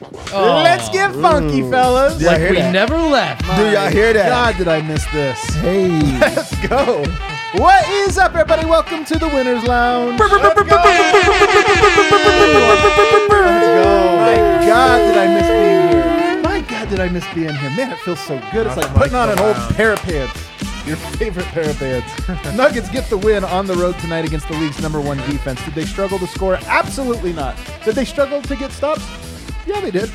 Let's get funky, fellas. Like we never left. Do y'all hear that? God, did I miss this? Hey, let's go. What is up, everybody? Welcome to the Winners Lounge. Let's go. My God, did I miss being here? My God, did I miss being here? Man, it feels so good. It's like putting on an old pair of pants. Your favorite pair of pants. Nuggets get the win on the road tonight against the league's number one defense. Did they struggle to score? Absolutely not. Did they struggle to get stops? Yeah, they did.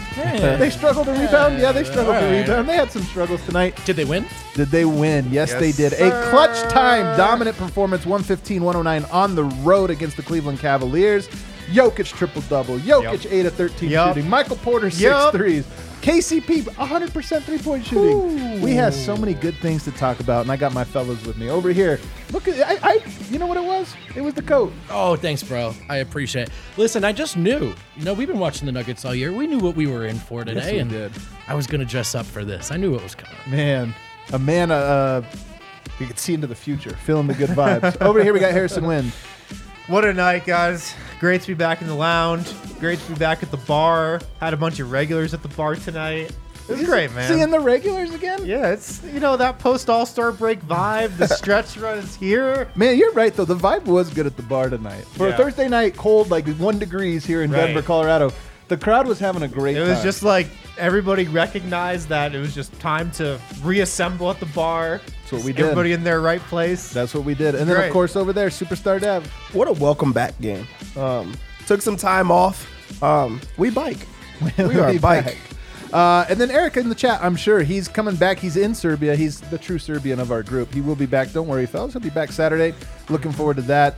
They struggled to rebound. Yeah, they struggled to Alright. rebound. They had some struggles tonight. Did they win? Did they win? Yes, they did. A clutch time, dominant performance, 115 109 on the road against the Cleveland Cavaliers. Jokic triple double. Jokic 8 of 13 Yup. shooting. Michael Porter 6 Yup. threes. KCP 100% three point shooting. We have so many good things to talk about, and I got my fellows with me over here. Look at I, I you know what it was? It was the coat. Oh, thanks, bro. I appreciate it. Listen, I just knew. You know, we've been watching the Nuggets all year. We knew what we were in for today, we and did. I was gonna dress up for this. I knew it was coming. Man, a man, uh, uh, you could see into the future, feeling the good vibes. over here, we got Harrison Wind. What a night, guys. Great to be back in the lounge. Great to be back at the bar. Had a bunch of regulars at the bar tonight. It was great, man. Seeing the regulars again? yeah, it's, you know, that post All Star break vibe. The stretch run is here. Man, you're right though. The vibe was good at the bar tonight. For a Thursday night, cold like one degrees here in Right. Denver, Colorado. The crowd was having a great It was time. just like everybody recognized that it was just time to reassemble at the bar. That's what we did. Everybody in their right place. That's what we did. And then of course over there, Superstar Dev. what a welcome back game. Um, took some time off. Um, we bike. We are bike. back. Uh, and then Eric in the chat, I'm sure he's coming back. He's in Serbia. He's the true Serbian of our group. He will be back. Don't worry, fellas. He'll be back Saturday. Looking forward to that.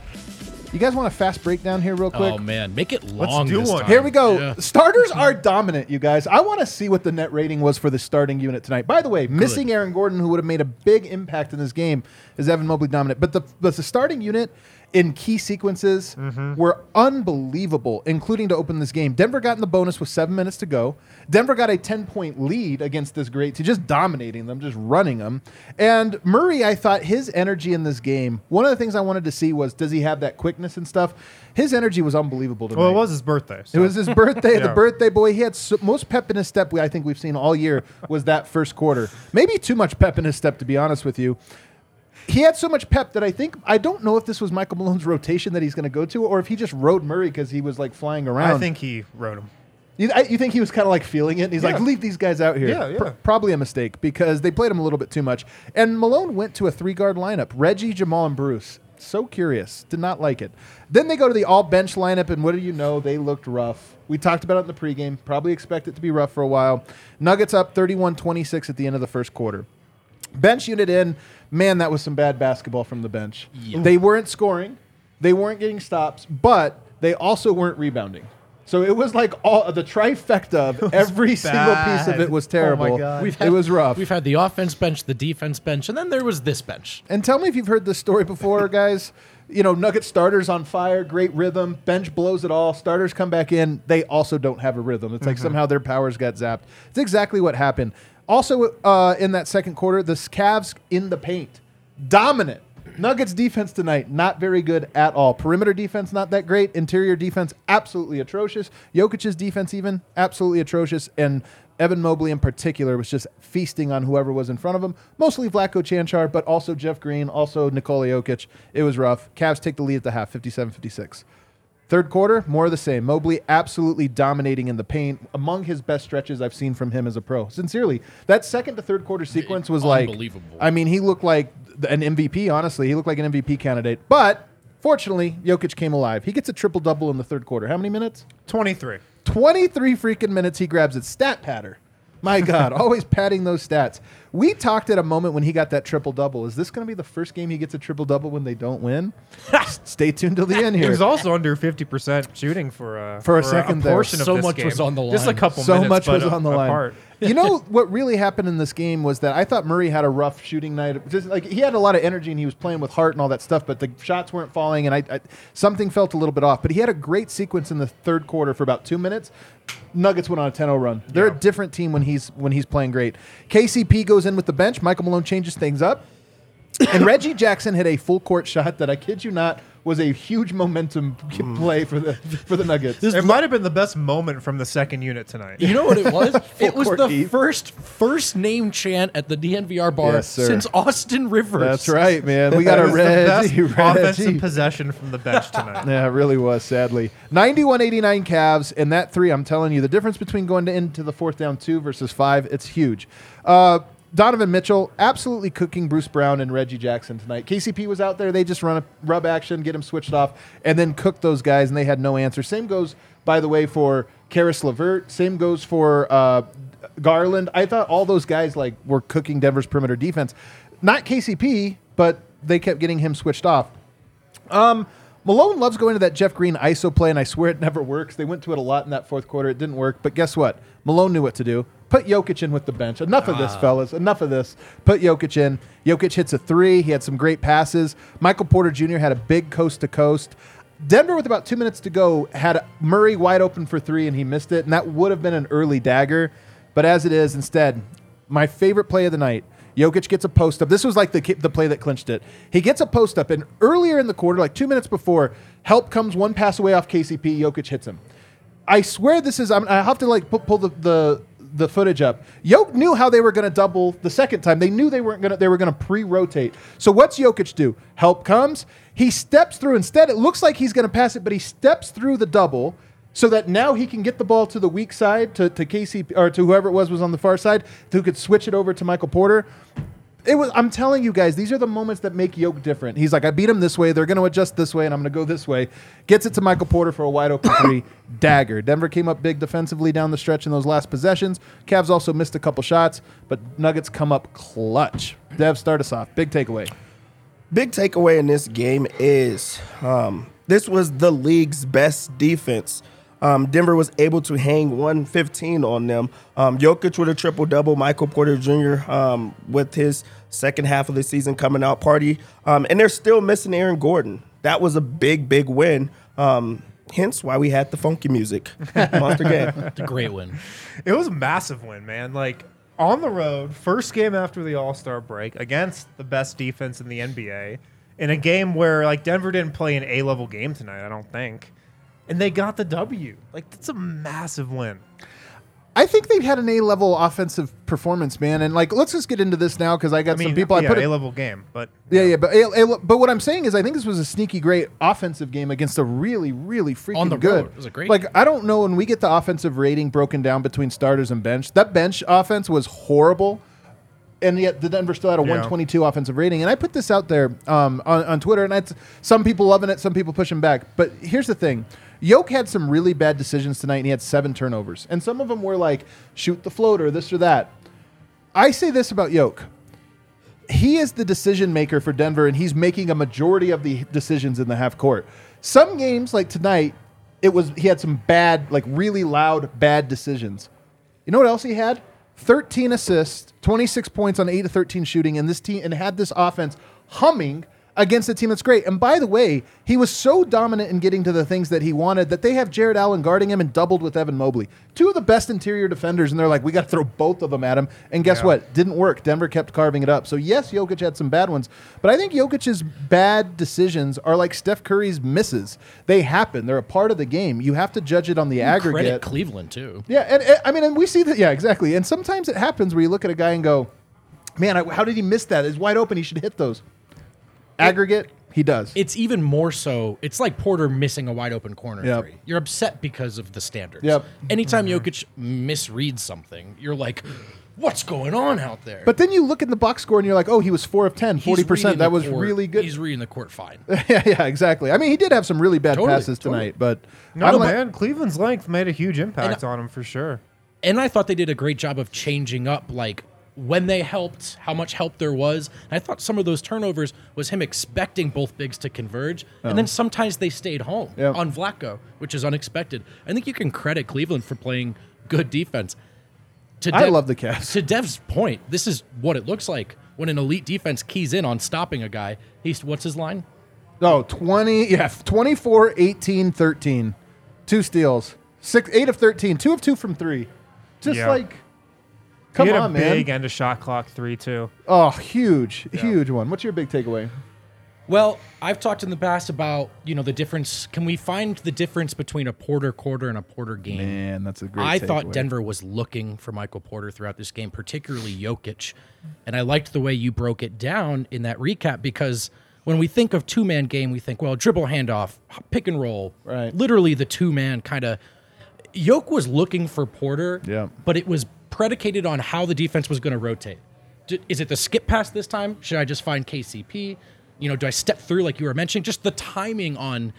You guys want a fast breakdown here, real quick? Oh man, make it long. Let's do this one. time. Here we go. Yeah. Starters mm-hmm. are dominant, you guys. I want to see what the net rating was for the starting unit tonight. By the way, missing Aaron Gordon, who would have made a big impact in this game, is Evan Mobley dominant. But the, but the starting unit in key sequences mm-hmm. were unbelievable, including to open this game. Denver got in the bonus with seven minutes to go. Denver got a 10 point lead against this great team, just dominating them, just running them. And Murray, I thought his energy in this game, one of the things I wanted to see was does he have that quickness and stuff? His energy was unbelievable tonight. well, it was his birthday. It was his birthday. The birthday boy. He had so, most pep in his step. We I think we've seen all year was that first quarter. Maybe too much pep in his step, to be honest with you. He had so much pep that I think I don't know if this was Michael Malone's rotation that he's going to go to, or if he just rode Murray because he was like flying around. I think he wrote him. You, I, you think he was kind of like feeling it? And he's like, leave these guys out here. Yeah, yeah. probably a mistake because they played him a little bit too much. And Malone went to a three guard lineup Reggie, Jamal, and Bruce. So curious. Did not like it. Then they go to the all bench lineup, and what do you know? They looked rough. We talked about it in the pregame. Probably expect it to be rough for a while. Nuggets up 31 26 at the end of the first quarter. Bench unit in, man, that was some bad basketball from the bench. They weren't scoring, they weren't getting stops, but they also weren't rebounding. So it was like all the trifecta of every single piece of it was Oh my terrible. God. We've it was rough. We've had the offense bench, the defense bench, and then there was this bench. And tell me if you've heard this story before, guys. You know, Nugget starters on fire, great rhythm. Bench blows it all. Starters come back in. They also don't have a rhythm. It's like mm-hmm. somehow their powers got zapped. It's exactly what happened. Also, uh, in that second quarter, the Cavs in the paint, dominant. Nuggets defense tonight, not very good at all. Perimeter defense, not that great. Interior defense, absolutely atrocious. Jokic's defense, even, absolutely atrocious. And Evan Mobley in particular was just feasting on whoever was in front of him. Mostly Vlatko Cancar, but also Jeff Green, also Nikola Jokic. It was rough. Cavs take the lead at the half, 57 56. Third quarter, more of the same. Mobley absolutely dominating in the paint. Among his best stretches I've seen from him as a pro. Sincerely, that second to third quarter sequence was like Unbelievable. I mean, he looked like an MVP. Honestly, he looked like an MVP candidate. But fortunately, Jokic came alive. He gets a triple double in the third quarter. How many minutes? 23. 23 freaking minutes he grabs it. Stat patter. My God, always padding those stats. We talked at a moment when he got that triple double. Is this going to be the first game he gets a triple double when they don't win? Stay tuned till the end He here. was also under 50% shooting for, uh, For a second there. portion of So this much game. was on the line. Just a couple so minutes, much but, was uh, on the line. apart. you know what really happened in this game was that I thought Murray had a rough shooting night. Just like he had a lot of energy and he was playing with heart and all that stuff, but the shots weren't falling and I, I something felt a little bit off. But he had a great sequence in the third quarter for about two minutes. Nuggets went on a 10-0 run. They're a different team when he's when he's playing great. KCP goes in with the bench. Michael Malone changes things up. and Reggie Jackson hit a full court shot that I kid you not was a huge momentum play for the for the Nuggets. It might have been the best moment from the second unit tonight. You know what it was? it was the heat. first first name chant at the DNVR bar Yes, sir. since Austin Rivers. That's right, man. We got That a was Reggie, offensive Reggie. possession from the bench tonight. Yeah, it really was, sadly. 91 89 Cavs, and that three, I'm telling you, the difference between going to into the fourth down two versus five, it's huge. Uh, Donovan Mitchell absolutely cooking Bruce Brown and Reggie Jackson tonight. KCP was out there. They just run a rub action, get him switched off, and then cook those guys, and they had no answer. Same goes, by the way, for Caris LeVert. Same goes for uh, Garland. I thought all those guys like were cooking Denver's perimeter defense. Not KCP, but they kept getting him switched off. Um, Malone loves going to that Jeff Green ISO play, and I swear it never works. They went to it a lot in that fourth quarter. It didn't work, but guess what? Malone knew what to do. Put Jokic in with the bench. Enough of this, ah. fellas. Enough of this. Put Jokic in. Jokic hits a three. He had some great passes. Michael Porter Jr. had a big coast to coast. Denver, with about two minutes to go, had Murray wide open for three, and he missed it. And that would have been an early dagger. But as it is, instead, my favorite play of the night. Jokic gets a post up. This was like the ki- the play that clinched it. He gets a post up, and earlier in the quarter, like two minutes before, help comes one pass away off KCP. Jokic hits him. I swear this is. I'm, I have to like pu- pull the, the the footage up. Yoke knew how they were going to double the second time. They knew they weren't going to. They were going to pre-rotate. So what's Jokic do? Help comes. He steps through. Instead, it looks like he's going to pass it, but he steps through the double. So that now he can get the ball to the weak side to, to KCP or to whoever it was was on the far side who could switch it over to Michael Porter. It was. I'm telling you guys, these are the moments that make Yoke different. He's like, I beat him this way. They're going to adjust this way, and I'm going to go this way. Gets it to Michael Porter for a wide open three. Dagger. Denver came up big defensively down the stretch in those last possessions. Cavs also missed a couple shots, but Nuggets come up clutch. Dev, start us off. Big takeaway. Big takeaway in this game is um, this was the league's best defense. Um, Denver was able to hang 115 on them. Um, Jokic with a triple double, Michael Porter Jr. Um, with his second half of the season coming out party, um, and they're still missing Aaron Gordon. That was a big, big win. Um, hence why we had the funky music. Monster game. It's a great win. It was a massive win, man. Like on the road, first game after the All Star break against the best defense in the NBA, in a game where like Denver didn't play an A level game tonight, I don't think, and they got the W. Like that's a massive win. I think they've had an A level offensive performance, man. And like, let's just get into this now because I got I mean, some people. yeah, I put A level game, but Yeah, yeah, but A- A- but what I'm saying is, I think this was a sneaky great offensive game against a really, really freaking On the good. road. It was a great Like game. I don't know when we get the offensive rating broken down between starters and bench. That bench offense was horrible, and yet the Denver still had a Yeah. 122 offensive rating. And I put this out there um, on, on Twitter, and that's some people loving it, some people pushing back. But here's the thing. Yoke had some really bad decisions tonight, and he had seven turnovers. And some of them were like, shoot the floater, this or that. I say this about Yoke he is the decision maker for Denver, and he's making a majority of the decisions in the half court. Some games, like tonight, it was he had some bad, like really loud, bad decisions. You know what else he had? 13 assists, 26 points on 8 to 13 shooting, and this team and had this offense humming against a team that's great. And by the way, he was so dominant in getting to the things that he wanted that they have Jarrett Allen guarding him and doubled with Evan Mobley. Two of the best interior defenders, and they're like, we got to throw both of them at him. And guess Yeah. what? Didn't work. Denver kept carving it up. So yes, Jokic had some bad ones, but I think Jokic's bad decisions are like Steph Curry's misses. They happen. They're a part of the game. You have to judge it on the Credit aggregate. Cleveland too. Yeah, and, and I mean, and we see that. Yeah, exactly. And sometimes it happens where you look at a guy and go, "Man, I, how did he miss that? It's wide open. He should hit those." Aggregate. he does. It's even more so. It's like Porter missing a wide open corner Yep. three. You're upset because of the standards. Yep. Anytime Jokic misreads something, you're like, "What's going on out there?" but then you look at the box score and you're like, oh, he was four of 10, He's 40 reading percent. the That was court- really good. He's reading the court fine. yeah, yeah, exactly. I mean, he did have some really bad Totally, passes totally. tonight, but No, I'm like- man, Cleveland's length made a huge impact on him for sure. and I thought they did a great job of changing up like when they helped, how much help there was. And I thought some of those turnovers was him expecting both bigs to converge, and then sometimes they stayed home Yeah. on Vlatko, which is unexpected. I think you can credit Cleveland for playing good defense. To I love the Cavs. To Dev's point, this is what it looks like when an elite defense keys in on stopping a guy. He's what's his line? Oh, 20, yeah, 24, 18, 13. Two steals. Six, eight of 13. Two of two from three. Just Yeah. like, come he had on, a big man. end of shot clock three too. Oh, huge, huge one. What's your big takeaway? Well, I've talked in the past about you know the difference. Can we find the difference between a Porter quarter and a Porter game? Man, that's a great I thought takeaway. Denver was looking for Michael Porter throughout this game, particularly Jokic, and I liked the way you broke it down in that recap because when we think of two man game, we think well dribble handoff, pick and roll, Right. Literally the two man kind of. Yoke was looking for Porter, Yeah. but it was predicated on how the defense was going to rotate. D- Is it the skip pass this time? Should I just find KCP? You know, do I step through like you were mentioning? Just the timing on.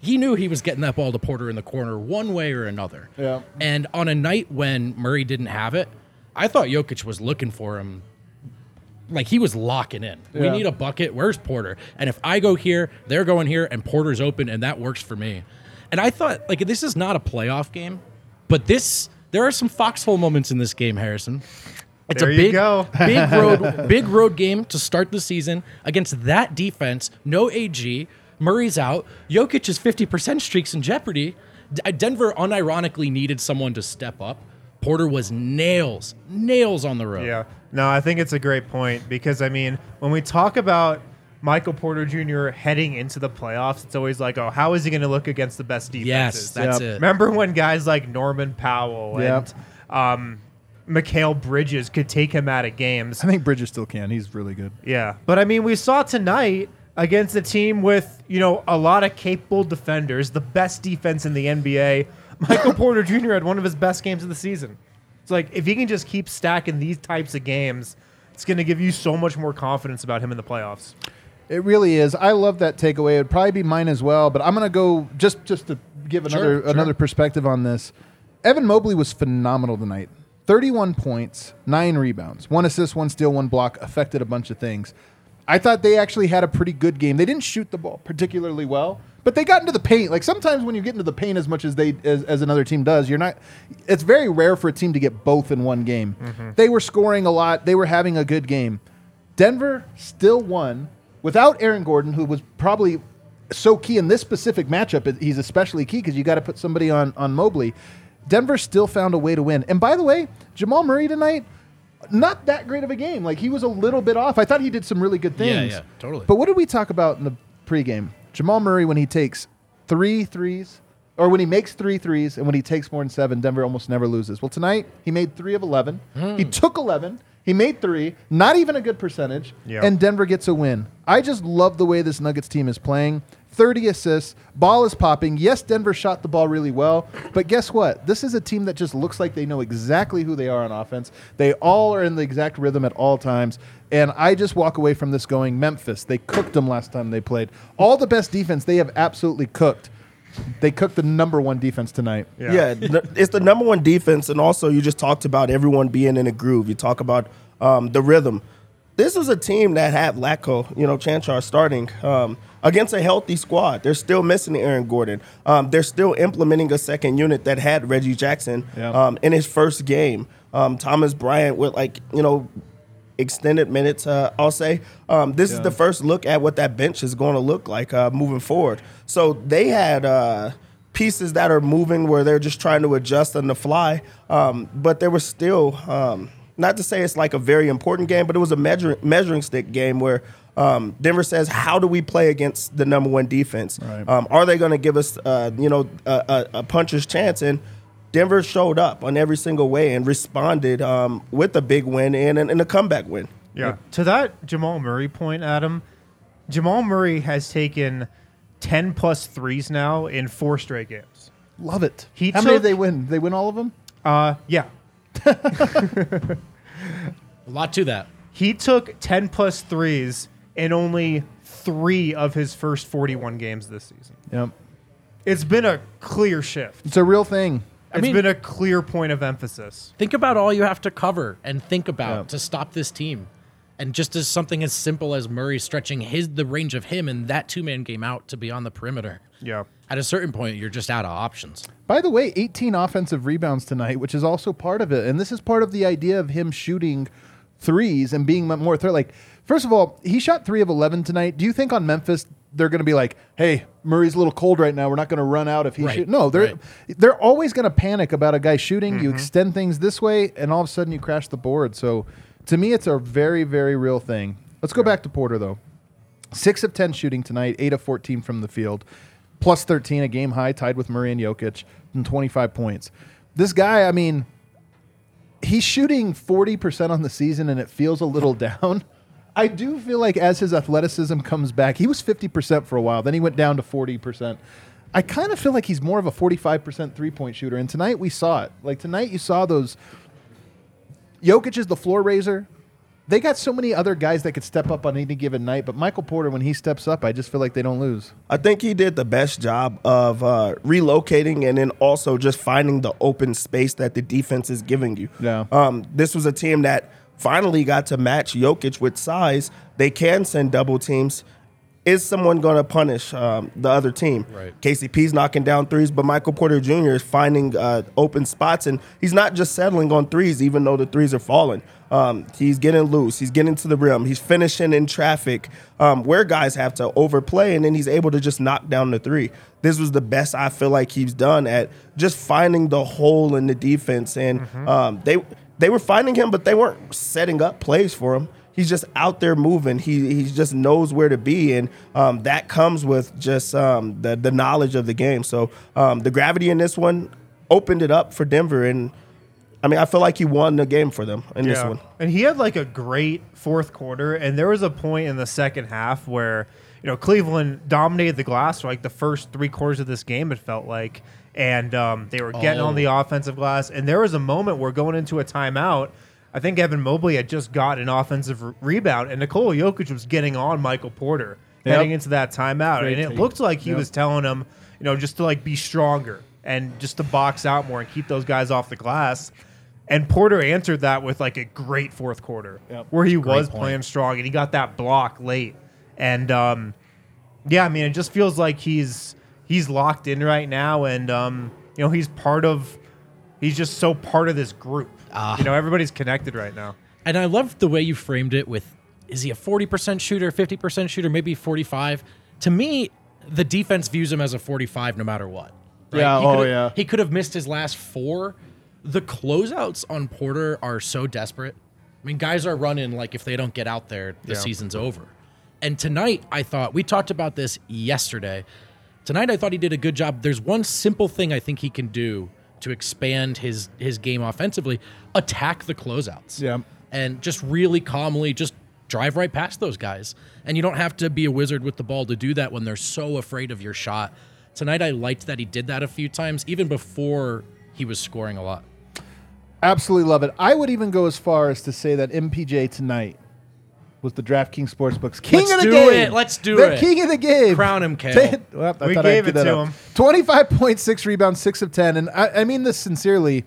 He knew he was getting that ball to Porter in the corner one way or another. Yeah. And on a night when Murray didn't have it, I thought Jokic was looking for him. Like he was locking in. We need a bucket. Where's Porter? And if I go here, they're going here, and Porter's open, and that works for me. And I thought, like, this is not a playoff game, but this there are some foxhole moments in this game, Harrison. It's There a you big, go. big road, big road game to start the season against that defense. No AG. Murray's out. Jokic's fifty percent streaks in jeopardy. D- uh, Denver unironically needed someone to step up. Porter was nails, nails on the road. Yeah. No, I think it's a great point because I mean, when we talk about Michael Porter Jr. heading into the playoffs, it's always like, oh, how is he going to look against the best defenses? Yes, that's Yep. it. Remember when guys like Norman Powell Yep. and um, Mikal Bridges could take him out of games? I think Bridges still can. He's really good. Yeah. But I mean, we saw tonight against a team with, you know, a lot of capable defenders, the best defense in the NBA. Michael Porter Jr. had one of his best games of the season. It's like if he can just keep stacking these types of games, it's going to give you so much more confidence about him in the playoffs. It really is. I love that takeaway. It'd probably be mine as well, but I'm going to go just just to give another sure. another perspective on this. Evan Mobley was phenomenal tonight. 31 points, 9 rebounds, 1 assist, 1 steal, 1 block, affected a bunch of things. I thought they actually had a pretty good game. They didn't shoot the ball particularly well, but they got into the paint. Like sometimes when you get into the paint as much as they as, as another team does, you're not it's very rare for a team to get both in one game. Mm-hmm. They were scoring a lot, they were having a good game. Denver still won without Aaron Gordon, who was probably so key in this specific matchup. He's especially key because you got to put somebody on on Mobley. Denver still found a way to win. And by the way, Jamal Murray tonight, not that great of a game. Like he was a little bit off. I thought he did some really good things. yeah, totally. But what did we talk about in the pregame? Jamal Murray when he takes three threes, or when he makes three threes, and when he takes more than seven, Denver almost never loses. Well, tonight he made three of eleven. Hmm. He took eleven. He made three, not even a good percentage, Yeah. and Denver gets a win. I just love the way this Nuggets team is playing. 30 assists, ball is popping. Yes, Denver shot the ball really well, but guess what? This is a team that just looks like they know exactly who they are on offense. They all are in the exact rhythm at all times. And I just walk away from this going Memphis. They cooked them last time they played. All the best defense they have absolutely cooked. They cooked the number one defense tonight. Yeah, n- it's the number one defense, and also you just talked about everyone being in a groove. You talk about um, the rhythm. This was a team that had Lacko, you know, Cancar starting um, against a healthy squad. They're still missing Aaron Gordon. Um, they're still implementing a second unit that had Reggie Jackson Yeah. um, in his first game. Um, Thomas Bryant with like you know extended minutes, uh, I'll say. Um, this is the first look at what that bench is going to look like uh, moving forward. So they had uh, pieces that are moving where they're just trying to adjust on the fly, um, but there was still. Um, not to say it's like a very important game, but it was a measuring measuring stick game where um, Denver says, "How do we play against the number one defense? Right. Um, are they going to give us, uh, you know, a, a, a puncher's chance?" And Denver showed up on every single way and responded um, with a big win and, and a comeback win. Yeah. To that Jamal Murray point, Adam, Jamal Murray has taken 10 plus threes now in four straight games. Love it. He How many took- did they win? They win all of them? Uh, yeah. A lot to that. He took 10 plus threes in only three of his first 41 games this season. Yep. It's been a clear shift. It's a real thing. It's mean- been a clear point of emphasis. Think about all you have to cover and think about Yeah. to stop this team. And just as something as simple as Murray stretching his the range of him and that two man game out to be on the perimeter. Yeah. At a certain point, you're just out of options. By the way, 18 offensive rebounds tonight, which is also part of it. And this is part of the idea of him shooting threes and being more threat. Like, first of all, he shot three of 11 tonight. Do you think on Memphis they're going to be like, "Hey, Murray's a little cold right now. We're not going to run out if he Right, shoot." No, they're right. they're always going to panic about a guy shooting. You mm-hmm. extend things this way, and all of a sudden you crash the board. So, to me, it's a very very real thing. Let's go back to Porter though. Six of 10 shooting tonight, eight of 14 from the field, plus 13, a game high, tied with Murray and Jokic, and 25 points. This guy, I mean, he's shooting 40% on the season and it feels a little down. I do feel like as his athleticism comes back, he was 50% for a while, then he went down to 40%. I kind of feel like he's more of a 45% three point shooter. And tonight we saw it. Like tonight you saw those. Jokic is the floor raiser. They got so many other guys that could step up on any given night, but Michael Porter, when he steps up, I just feel like they don't lose. I think he did the best job of uh, relocating and then also just finding the open space that the defense is giving you. Yeah. Um, this was a team that finally got to match Jokic with size. They can send double teams. Is someone going to punish um, the other team? Right. KCP's knocking down threes, but Michael Porter Jr. is finding uh, open spots, and he's not just settling on threes, even though the threes are falling. Um, he's getting loose. He's getting to the rim. He's finishing in traffic um, where guys have to overplay, and then he's able to just knock down the three. This was the best I feel like he's done at just finding the hole in the defense, and um, they they were finding him, but they weren't setting up plays for him. He's just out there moving. He he just knows where to be, and um, that comes with just um, the the knowledge of the game. So um, the gravity in this one opened it up for Denver, and I mean I feel like he won the game for them in this one. And he had like a great fourth quarter. And there was a point in the second half where, you know, Cleveland dominated the glass for like the first three quarters of this game, it felt like. And um, they were getting Oh. on the offensive glass. And there was a moment where going into a timeout, I think Evan Mobley had just got an offensive re- rebound, and Nikola Jokic was getting on Michael Porter Yep. heading into that timeout. Great and it take. looked like he Yep. was telling him, you know, just to like be stronger and just to box out more and keep those guys off the glass. And Porter answered that with like a great fourth quarter Yep. where he was point. playing strong and he got that block late. And um, yeah, I mean, it just feels like he's he's locked in right now, and um, you know, he's part of. He's just so part of this group. Ah. you know, everybody's connected right now. And I love the way you framed it with is he a 40% shooter, 50% shooter, maybe 45? To me, the defense views him as a 45 no matter what. Yeah, He oh, could've- yeah. He could have missed his last four. The closeouts on Porter are so desperate. I mean, guys are running like if they don't get out there, the Yeah. season's over. And tonight, I thought we talked about this yesterday. Tonight, I thought he did a good job. There's one simple thing I think he can do to expand his his game offensively: attack the closeouts Yeah. and just really calmly just drive right past those guys. And you don't have to be a wizard with the ball to do that when they're so afraid of your shot. Tonight, I liked that he did that a few times, even before he was scoring a lot. Absolutely love it. I would even go as far as to say that MPJ tonight was the DraftKings Sportsbooks king Let's of the do game. it. Let's do it. the it. king of the game. Crown him. Say- well, I We thought I'd gave it that to up. him. 25.6 rebounds, 6 of 10. And I, I mean this sincerely.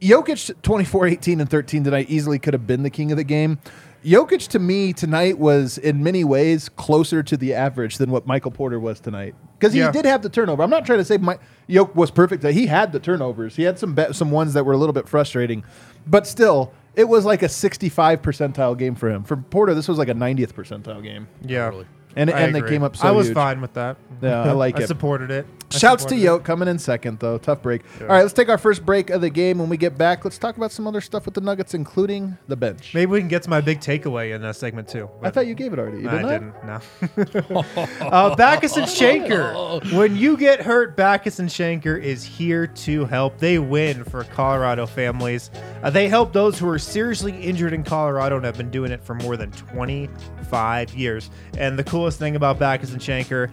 Jokic 24, 18, and 13 tonight easily could have been the king of the game. Jokic to me tonight was in many ways closer to the average than what Michael Porter was tonight because he Yeah. did have the turnover. I'm not trying to say my Jokic was perfect. He had the turnovers. He had some be- some ones that were a little bit frustrating, but still, it was like a 65 percentile game for him. For Porter, this was like a 90th percentile game, Yeah, Totally. and I and they agree. came up so I was huge. fine with that. Yeah, I like I it. supported it. Shouts to. Yoke coming in second, though. Tough break. All right, let's take our first break of the game. When we get back, let's talk about some other stuff with the Nuggets, including the bench. Maybe we can get to my big takeaway in that segment too. I but- thought you gave it already. You I didn't? didn't. No. uh, Bachus and Schanker. When you get hurt, Bachus and Schanker is here to help. They win for Colorado families. Uh, they help those who are seriously injured in Colorado and have been doing it for more than 25 years. And the coolest thing about Bachus and Schanker,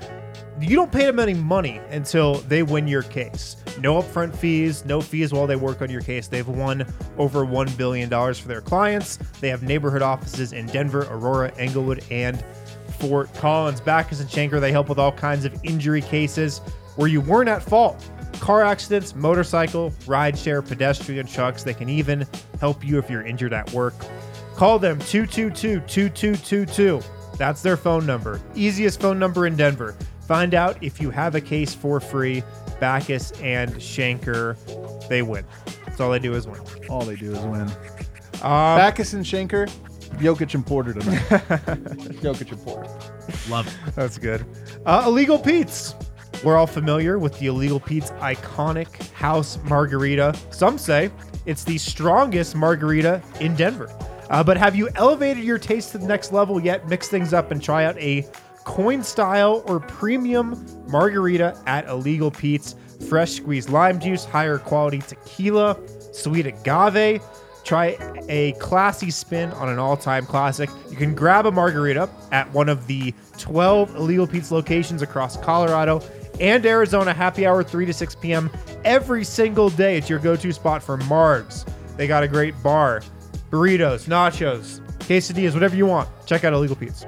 you don't pay them any money until they win your case. No upfront fees, no fees while they work on your case. They've won over $1 billion for their clients. They have neighborhood offices in Denver, Aurora, Englewood, and Fort Collins. Bachus and Schanker, they help with all kinds of injury cases where you weren't at fault. Car accidents, motorcycle, rideshare, pedestrian trucks. They can even help you if you're injured at work. Call them 222 2222. That's their phone number. Easiest phone number in Denver. Find out if you have a case for free. Bachus and Schanker, they win. That's all they do is win. All they do is win. Um, Bachus and Schanker, Jokic and Porter tonight. Jokic and Porter. Love it. That's good. Uh, Illegal Pete's. We're all familiar with the Illegal Pete's iconic house margarita. Some say it's the strongest margarita in Denver. Uh, but have you elevated your taste to the next level yet? Mix things up and try out a coin style or premium margarita at Illegal Pete's. Fresh squeezed lime juice, higher quality tequila, sweet agave. Try a classy spin on an all time classic. You can grab a margarita at one of the 12 Illegal Pete's locations across Colorado and Arizona, happy hour 3 to 6 p.m. every single day. It's your go to spot for Margs. They got a great bar, burritos, nachos, quesadillas, whatever you want. Check out Illegal Pete's.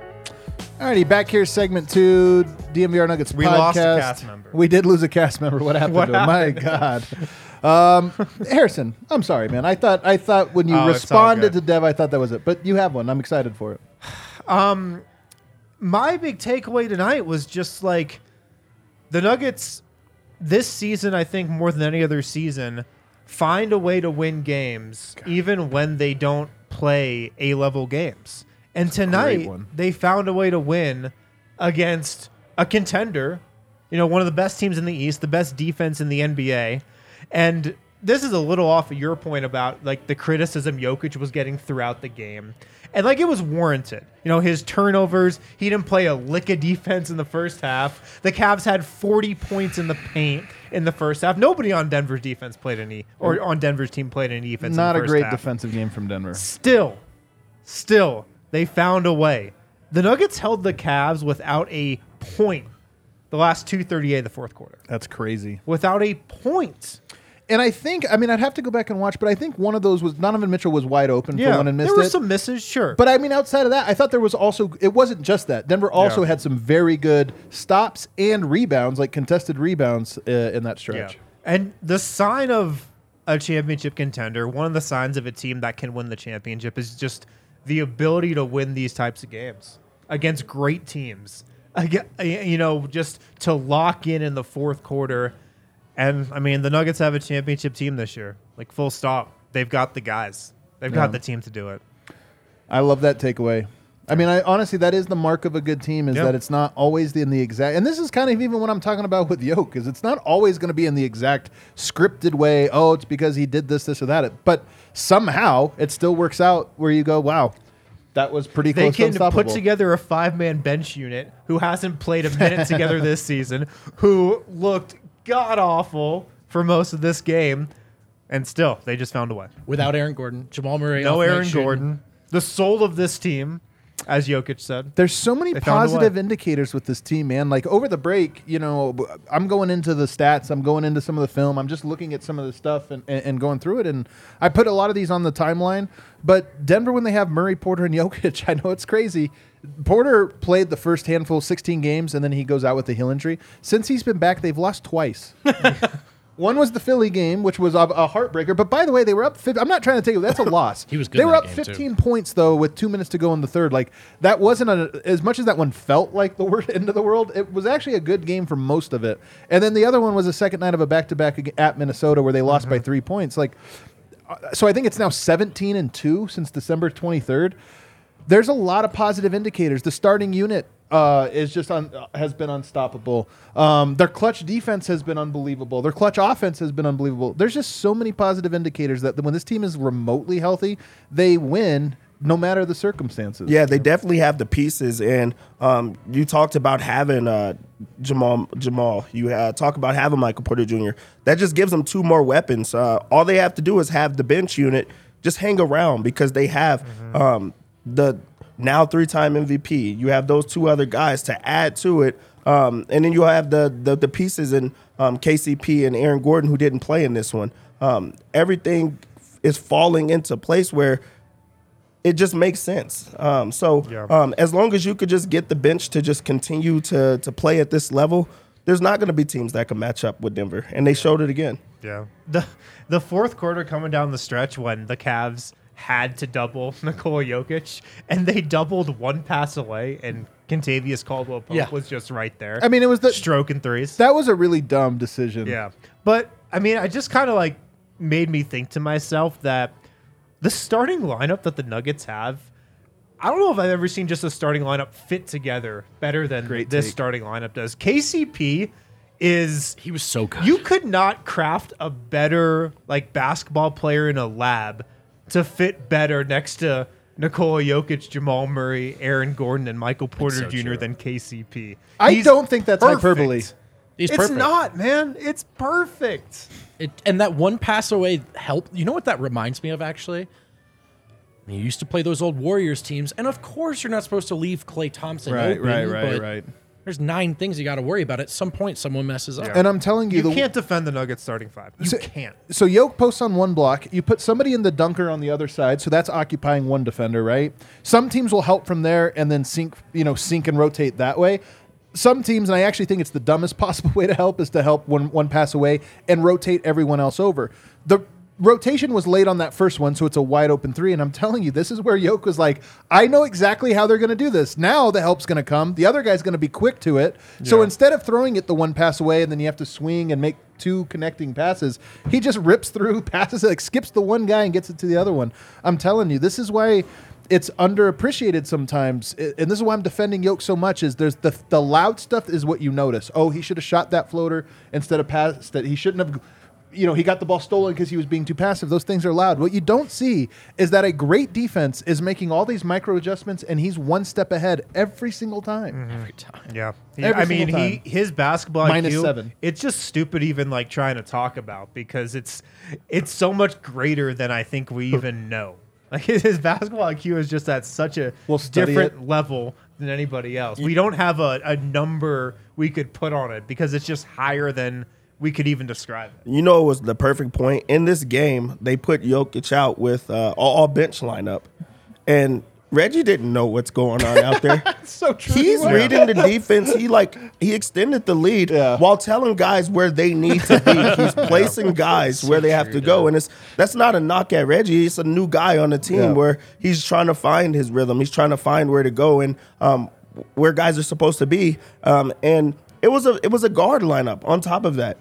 Alrighty, back here, segment two, DNVR Nuggets We podcast. lost a cast member. We did lose a cast member. What happened What to him? My God. Um, Harrison, I'm sorry, man. I thought I thought when you Oh, it's all responded to good. Dev, I thought that was it. But you have one. I'm excited for it. Um My big takeaway tonight was just like the Nuggets this season, I think more than any other season, find a way to win games even when they don't play A level games. And tonight they found a way to win against a contender, you know, one of the best teams in the East, the best defense in the NBA. And this is a little off of your point about like the criticism Jokic was getting throughout the game. And like it was warranted. You know, his turnovers, he didn't play a lick of defense in the first half. The Cavs had 40 points in the paint in the first half. Nobody on Denver's defense played any or on Denver's team played any defense. in Not a great half. defensive game from Denver. Still, still, they found a way. The Nuggets held the Cavs without a point the last 238 of the fourth quarter. That's crazy. Without a point. And I think, I mean, I'd have to go back and watch, but I think one of those was Donovan Mitchell was wide open for one and missed there were it. some misses, sure. But I mean, outside of that, I thought there was also it wasn't just that. Denver also Yeah. had some very good stops and rebounds, like contested rebounds uh, in that Yeah. stretch. And the sign of a championship contender, one of the signs of a team that can win the championship is just the ability to win these types of games against great teams. You know, just to lock in in the fourth quarter. And I mean, the Nuggets have a championship team this year. Like, full stop. They've got the guys, they've Yeah. got the team to do it. I love that takeaway. I mean, I honestly, that is the mark of a good team is Yeah. that it's not always in the exact. And this is kind of even what I'm talking about with Yoke, is it's not always going to be in the exact scripted way. Oh, it's because he did this, this, or that. But somehow it still works out where you go, wow, that was pretty They close to can unstoppable. put together a five man bench unit who hasn't played a minute together this season, who looked god awful for most of this game, and still they just found a way. Without Aaron Gordon, Jamal Murray. No Aaron shooting. Gordon, the soul of this team, as Jokic said. There's so many They found a way. positive indicators with this team, man. Like over the break, you know, I'm going into the stats, I'm going into some of the film, I'm just looking at some of the stuff and, and, and going through it. And I put a lot of these on the timeline. But Denver, when they have Murray, Porter, and Jokic, I know it's crazy. Porter played the first handful, 16 games, and then he goes out with a heel injury. Since he's been back, they've lost twice. One was the Philly game, which was a, a heartbreaker. But by the way, they were up. 50, I'm not trying to take it. That's a loss. He was good They were up game, too. 15 points though, with two minutes to go in the third. Like that wasn't a, as much as that one felt like the worst end of the world. It was actually a good game for most of it. And then the other one was a second night of a back to back at Minnesota where they lost by three points. Like, uh, so I think it's now 17 and two since December 23rd. There's a lot of positive indicators. The starting unit uh, is just un- has been unstoppable. Um, their clutch defense has been unbelievable. Their clutch offense has been unbelievable. There's just so many positive indicators that when this team is remotely healthy, they win no matter the circumstances. Yeah, they definitely have the pieces, and um, you talked about having uh, Jamal. Jamal, you uh, talk about having Michael Porter Jr. That just gives them two more weapons. Uh, all they have to do is have the bench unit just hang around because they have um, the now three-time MVP. You have those two other guys to add to it, um, and then you have the the, the pieces in um, KCP and Aaron Gordon who didn't play in this one. Um, everything is falling into place where it just makes sense. Um, so Yeah. um, as long as you could just get the bench to just continue to to play at this level, there's not going to be teams that can match up with Denver, and they showed it again. Yeah. The the fourth quarter coming down the stretch when the Cavs had to double Nikola Jokic and they doubled one pass away and Kentavious Caldwell Pope Yeah. was just right there. I mean, it was the stroke stroking threes. that was a really dumb decision. yeah. But I mean, I just kind of like made me think to myself that the starting lineup that the Nuggets have I don't know if I've ever seen just a starting lineup fit together better than Great this take. starting lineup does. KCP is He was so good. you could not craft a better like basketball player in a lab to fit better next to Nikola Jokic, Jamal Murray, Aaron Gordon, and Michael Porter so Jr. true. than KCP. I He's don't think that's perfect. hyperbole. He's it's perfect. not, man. It's perfect. It, and that one pass away help. You know what that reminds me of actually? You used to play those old Warriors teams, and of course you're not supposed to leave Klay Thompson Right, open. right, right, but right. There's nine things you got to worry about. At some point, someone messes up. And I'm telling you, You the, can't defend the Nuggets starting five. You So- can't. So Yoke posts on one block. You put somebody in the dunker on the other side, so that's occupying one defender, right? Some teams will help from there and then sink, you know, sink and rotate that way. Some teams, and I actually think it's the dumbest possible way to help, is to help one one pass away and rotate everyone else over. The rotation was late on that first one, so it's a wide open three. And I'm telling you, this is where Yoke was like, I know exactly how they're going to do this. Now the help's going to come. The other guy's going to be quick to it. So instead of throwing it the one pass away and then you have to swing and make two connecting passes, he just rips through, passes it, like skips the one guy and gets it to the other one. I'm telling you, this is why it's underappreciated sometimes, and this is why I'm defending Yoke so much. Is there's the the loud stuff is what you notice. Oh, he should have shot that floater instead of pass that he shouldn't have. You know, he got the ball stolen because he was being too passive. Those things are loud. What you don't see is that a great defense is making all these micro adjustments, and he's one step ahead every single time. Mm-hmm. Every time. Yeah. He- Every I mean, single he his basketball Minus IQ, seven. It's just stupid even like trying to talk about because it's it's so much greater than I think we even know. Like his, his basketball IQ is just at such a We'll different it. level than anybody else. We don't have a, a number we could put on it because it's just higher than we could even describe it. You know, it was the perfect point in this game. They put Jokic out with uh, all, all bench lineup, and Reggie didn't know what's going on out there. so true. He's Yeah. reading the defense. He like he extended the lead Yeah. while telling guys where they need to be. He's placing guys where they have to go, and it's that's not a knock at Reggie. It's a new guy on the team Yeah. where he's trying to find his rhythm. He's trying to find where to go and um, where guys are supposed to be. Um, and it was a it was a guard lineup on top of that.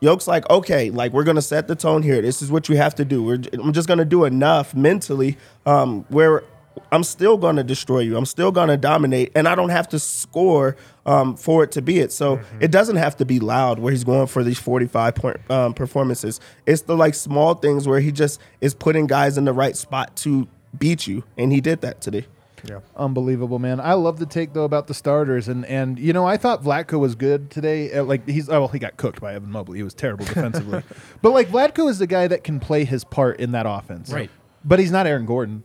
Yoke's like, okay, like we're gonna set the tone here. This is what you have to do. We're, I'm just gonna do enough mentally um, where I'm still gonna destroy you. I'm still gonna dominate, and I don't have to score um, for it to be it. So it doesn't have to be loud where he's going for these 45 point um, performances. It's the like small things where he just is putting guys in the right spot to beat you, and he did that today. Yeah. Unbelievable, man. I love the take though about the starters, and and you know I thought Vlatko was good today. Uh, Like he's oh well, he got cooked by Evan Mobley. He was terrible defensively, but like Vlatko is the guy that can play his part in that offense, Right. But he's not Aaron Gordon,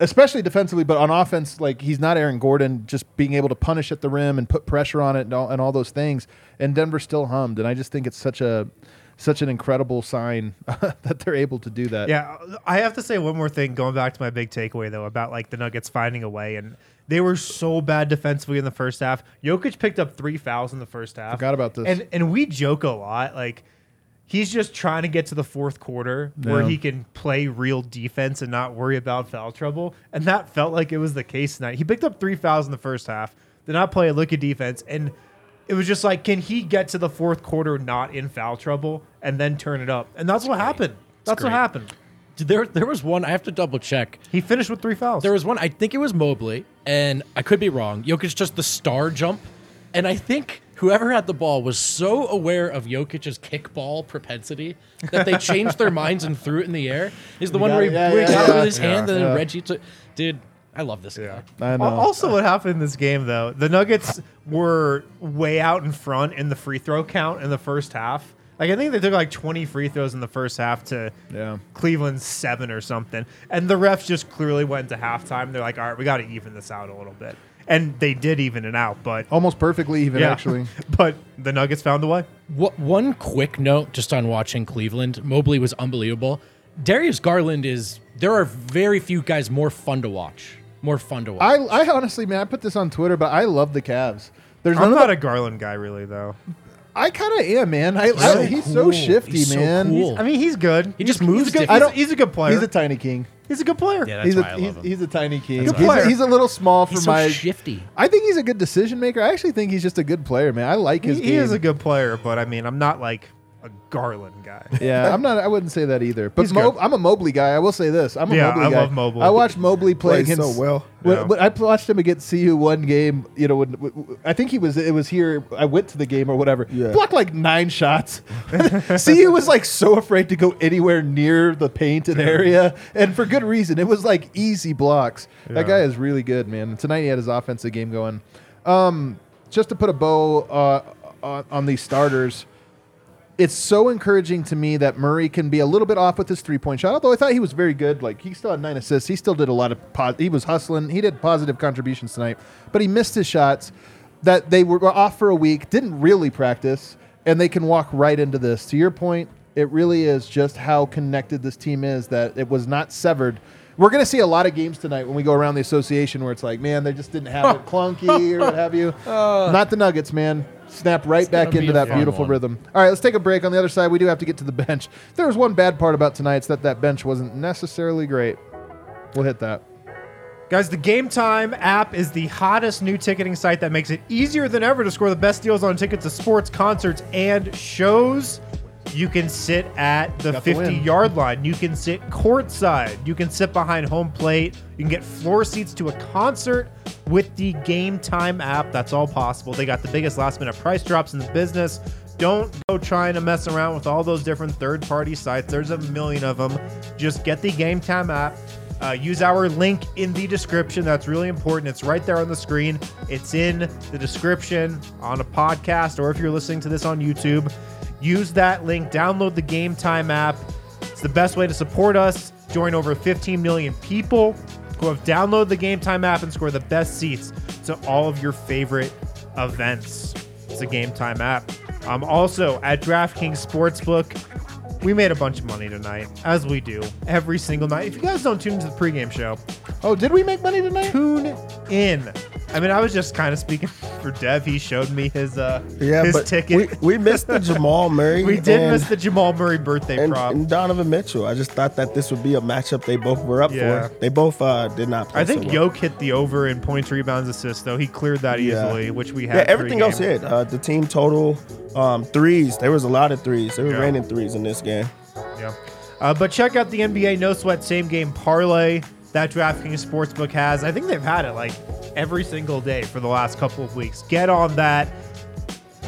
especially defensively. But on offense, like he's not Aaron Gordon, just being able to punish at the rim and put pressure on it and all, and all those things. And Denver still hummed, and I just think it's such a such an incredible sign that they're able to do that. Yeah, I have to say one more thing. Going back to my big takeaway though about like the Nuggets finding a way, and they were so bad defensively in the first half. Jokic picked up three fouls in the first half. Forgot about this. And and we joke a lot like. He's just trying to get to the fourth quarter where Yeah. he can play real defense and not worry about foul trouble. And that felt like it was the case tonight. He picked up three fouls in the first half, did not play a lick of defense, and it was just like, can he get to the fourth quarter not in foul trouble and then turn it up? And that's what happened. That's what great. happened. There, there was one. I have to double check. He finished with three fouls. There was one. I think it was Mobley, and I could be wrong. Jokic just the star jump, and I think whoever had the ball was so aware of Jokic's kickball propensity that they changed their minds and threw it in the air. Is the one where he, Yeah, where he yeah, got it yeah. with his hand, and then Yeah. Reggie took. Dude, I love this guy. I know. Also, what happened in this game, though, the Nuggets were way out in front in the free throw count in the first half. Like, I think they took like 20 free throws in the first half to Yeah. Cleveland's seven or something. And the refs just clearly went to halftime. They're like, all right, we got to even this out a little bit. And they did even it out, but Almost perfectly even, yeah. actually. but the Nuggets found a way. What one quick note just on watching Cleveland, Mobley was unbelievable. Darius Garland is there are very few guys more fun to watch. More fun to watch. I, I honestly, man, I put this on Twitter, but I love the Cavs. There's I'm none of not the- a Garland guy, really, though. I kind of am, man. I, I, so he's cool. so shifty, He's so man. cool. I mean, he's good. He just moves He's a good, different. he's, a- he's a good player. He's a tiny king. He's a good player. yeah, that's he's why a I he's, love him. he's a tiny king. Good He's a, player. he's a little small for He's so my. shifty. I think he's a good decision maker. I actually think he's just a good player, man. I like He, his he game. is a good player, but I mean, I'm not like a Garland guy. Yeah, I'm not. I wouldn't say that either. But He's Mo, good. I'm a Mobley guy. I will say this. I'm a Yeah, Mobley I guy. love Mobley. I watched Mobley play Plays so against. well. Yeah. I watched him against CU one game. You know, when, when- I think he was. It was here. I went to the game or whatever. Yeah. Blocked like nine shots. CU was like so afraid to go anywhere near the painted area, and for good reason. It was like easy blocks. That Yeah. guy is really good, man. And tonight he had his offensive game going. Um, just to put a bow uh, on, on these starters it's so encouraging to me that Murray can be a little bit off with his three point shot. Although I thought he was very good. Like he still had nine assists. He still did a lot of. Po- he was hustling. He did positive contributions tonight, but he missed his shots. That they were off for a week, didn't really practice, and they can walk right into this. To your point, it really is just how connected this team is. That it was not severed. We're going to see a lot of games tonight when we go around the association where it's like, man, they just didn't have it clunky or what have you. Uh. Not the Nuggets, man. Snapped right back gonna be into that beautiful one. rhythm. All right, let's take a break. On the other side, we do have to get to the bench. There was one bad part about tonight. It's that that bench wasn't necessarily great. We'll hit that. Guys, the Game Time app is the hottest new ticketing site that makes it easier than ever to score the best deals on tickets to sports, concerts, and shows. You can sit at the Got the 50 win. yard line. You can sit courtside. You can sit behind home plate. You can get floor seats to a concert with the Game Time app. That's all possible. They got the biggest last minute price drops in the business. Don't go trying to mess around with all those different third party sites. There's a million of them. Just get the Game Time app. Uh, use our link in the description. That's really important. It's right there on the screen. It's in the description on a podcast, or if you're listening to this on YouTube, use that link. Download the Game Time app. It's the best way to support us. Join over 15 million people who have downloaded the Game Time app and score the best seats to all of your favorite events. It's a Game Time app. Um, also at DraftKings Sportsbook, we made a bunch of money tonight, as we do every single night. If you guys don't tune into the pregame show, Oh, did we make money tonight? tune in. I mean, I was just kind of speaking for Dev. He showed me his uh Yeah, his ticket. We, we missed the Jamal Murray. We did and, miss the Jamal Murray birthday and, prop. and Donovan Mitchell. I just thought that this would be a matchup they both were up Yeah. for. They both uh, did not play. I think so well. Yoke hit the over in points, rebounds, assists, though. He cleared that Yeah. easily, which we had. Yeah, everything else hit. Uh, the team total um, threes. There was a lot of threes. There were Yeah. raining threes in this game. Yeah. Uh, but check out the NBA No Sweat Same Game Parlay that DraftKings Sportsbook has. I think they've had it like every single day for the last couple of weeks. Get on that.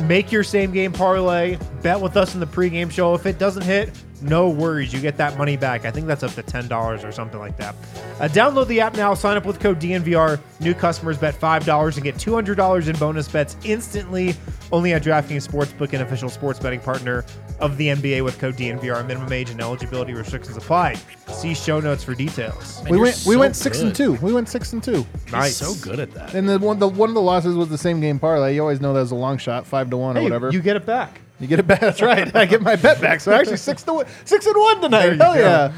Make your same game parlay. Bet with us in the pregame show. If it doesn't hit, no worries. You get that money back. I think that's up to $10 or something like that. Uh, download the app now. Sign up with code DNVR. New customers bet $5 and get $200 in bonus bets instantly. Only at DraftKings Sportsbook, an official sports betting partner of the NBA with code DNVR. Minimum age and eligibility restrictions apply. See show notes for details. Man, we you're went. we went six and two. We went six and two. He's Nice. so good at that. And the one, the one of the losses was the same game parlay. You always know that was a long shot, five to one or Hey, whatever. You get it back. You get it back. That's right. I get my bet back. So actually six to one, six and one tonight. Hell go. yeah.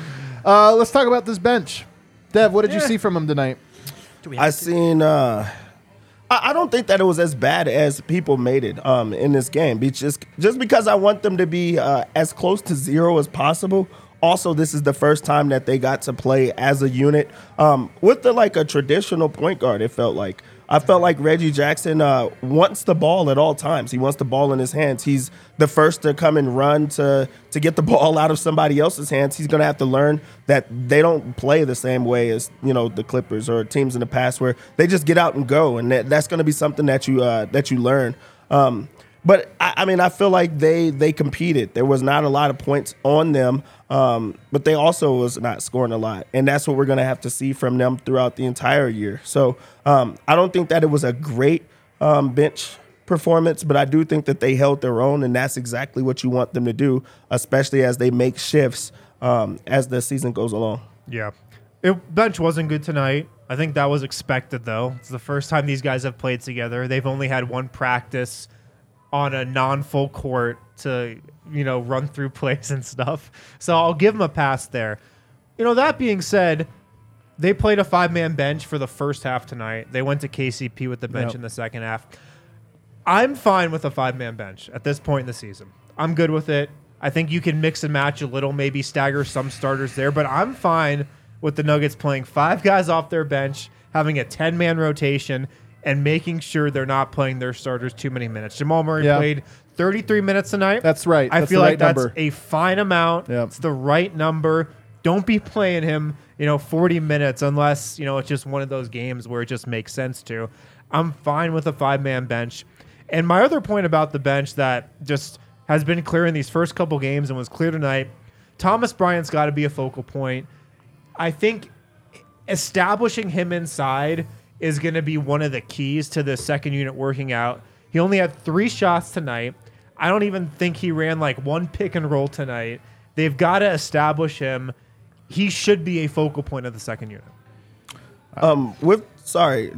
Uh, let's talk about this bench. Dev, what did you see from him tonight? I seen. Uh, I, I don't think that it was as bad as people made it um, in this game. Be just just because I want them to be uh, as close to zero as possible. Also, this is the first time that they got to play as a unit um, with the like a traditional point guard. It felt like I felt like Reggie Jackson uh, wants the ball at all times. He wants the ball in his hands. He's the first to come and run to to get the ball out of somebody else's hands. He's going to have to learn that they don't play the same way as you know the Clippers or teams in the past where they just get out and go, and that, that's going to be something that you uh, that you learn. Um, but I, I mean, I feel like they they competed. There was not a lot of points on them, um, but they also was not scoring a lot, and that's what we're to have to see from them throughout the entire year. So um, I don't think that it was a great um, bench performance, but I do think that they held their own, and that's exactly what you want them to do, especially as they make shifts um, as the season goes along. Yeah. It, bench wasn't good tonight. I think that was expected, though. It's the first time these guys have played together. They've only had one practice on a non-full court to, you know, run through plays and stuff. So I'll give them a pass there. You know, that being said, they played a five-man bench for the first half tonight. They went to KCP with the bench Yep. in the second half. I'm fine with a five-man bench at this point in the season. I'm good with it. I think you can mix and match a little, maybe stagger some starters there, but I'm fine with the Nuggets playing five guys off their bench, having a 10 man rotation, and making sure they're not playing their starters too many minutes. Jamal Murray Yeah. played 33 minutes tonight. That's right. I That's feel like right that's number. a fine amount. Yep. It's the right number. Don't be playing him, you know, 40 minutes unless, you know, it's just one of those games where it just makes sense to. I'm fine with a five man bench. And my other point about the bench that just has been clear in these first couple games and was clear tonight Thomas Bryant's got to be a focal point. I think establishing him inside is going to be one of the keys to the second unit working out. He only had three shots tonight. I don't even think he ran like one pick and roll tonight. They've got to establish him. He should be a focal point of the second unit. Um, with sorry,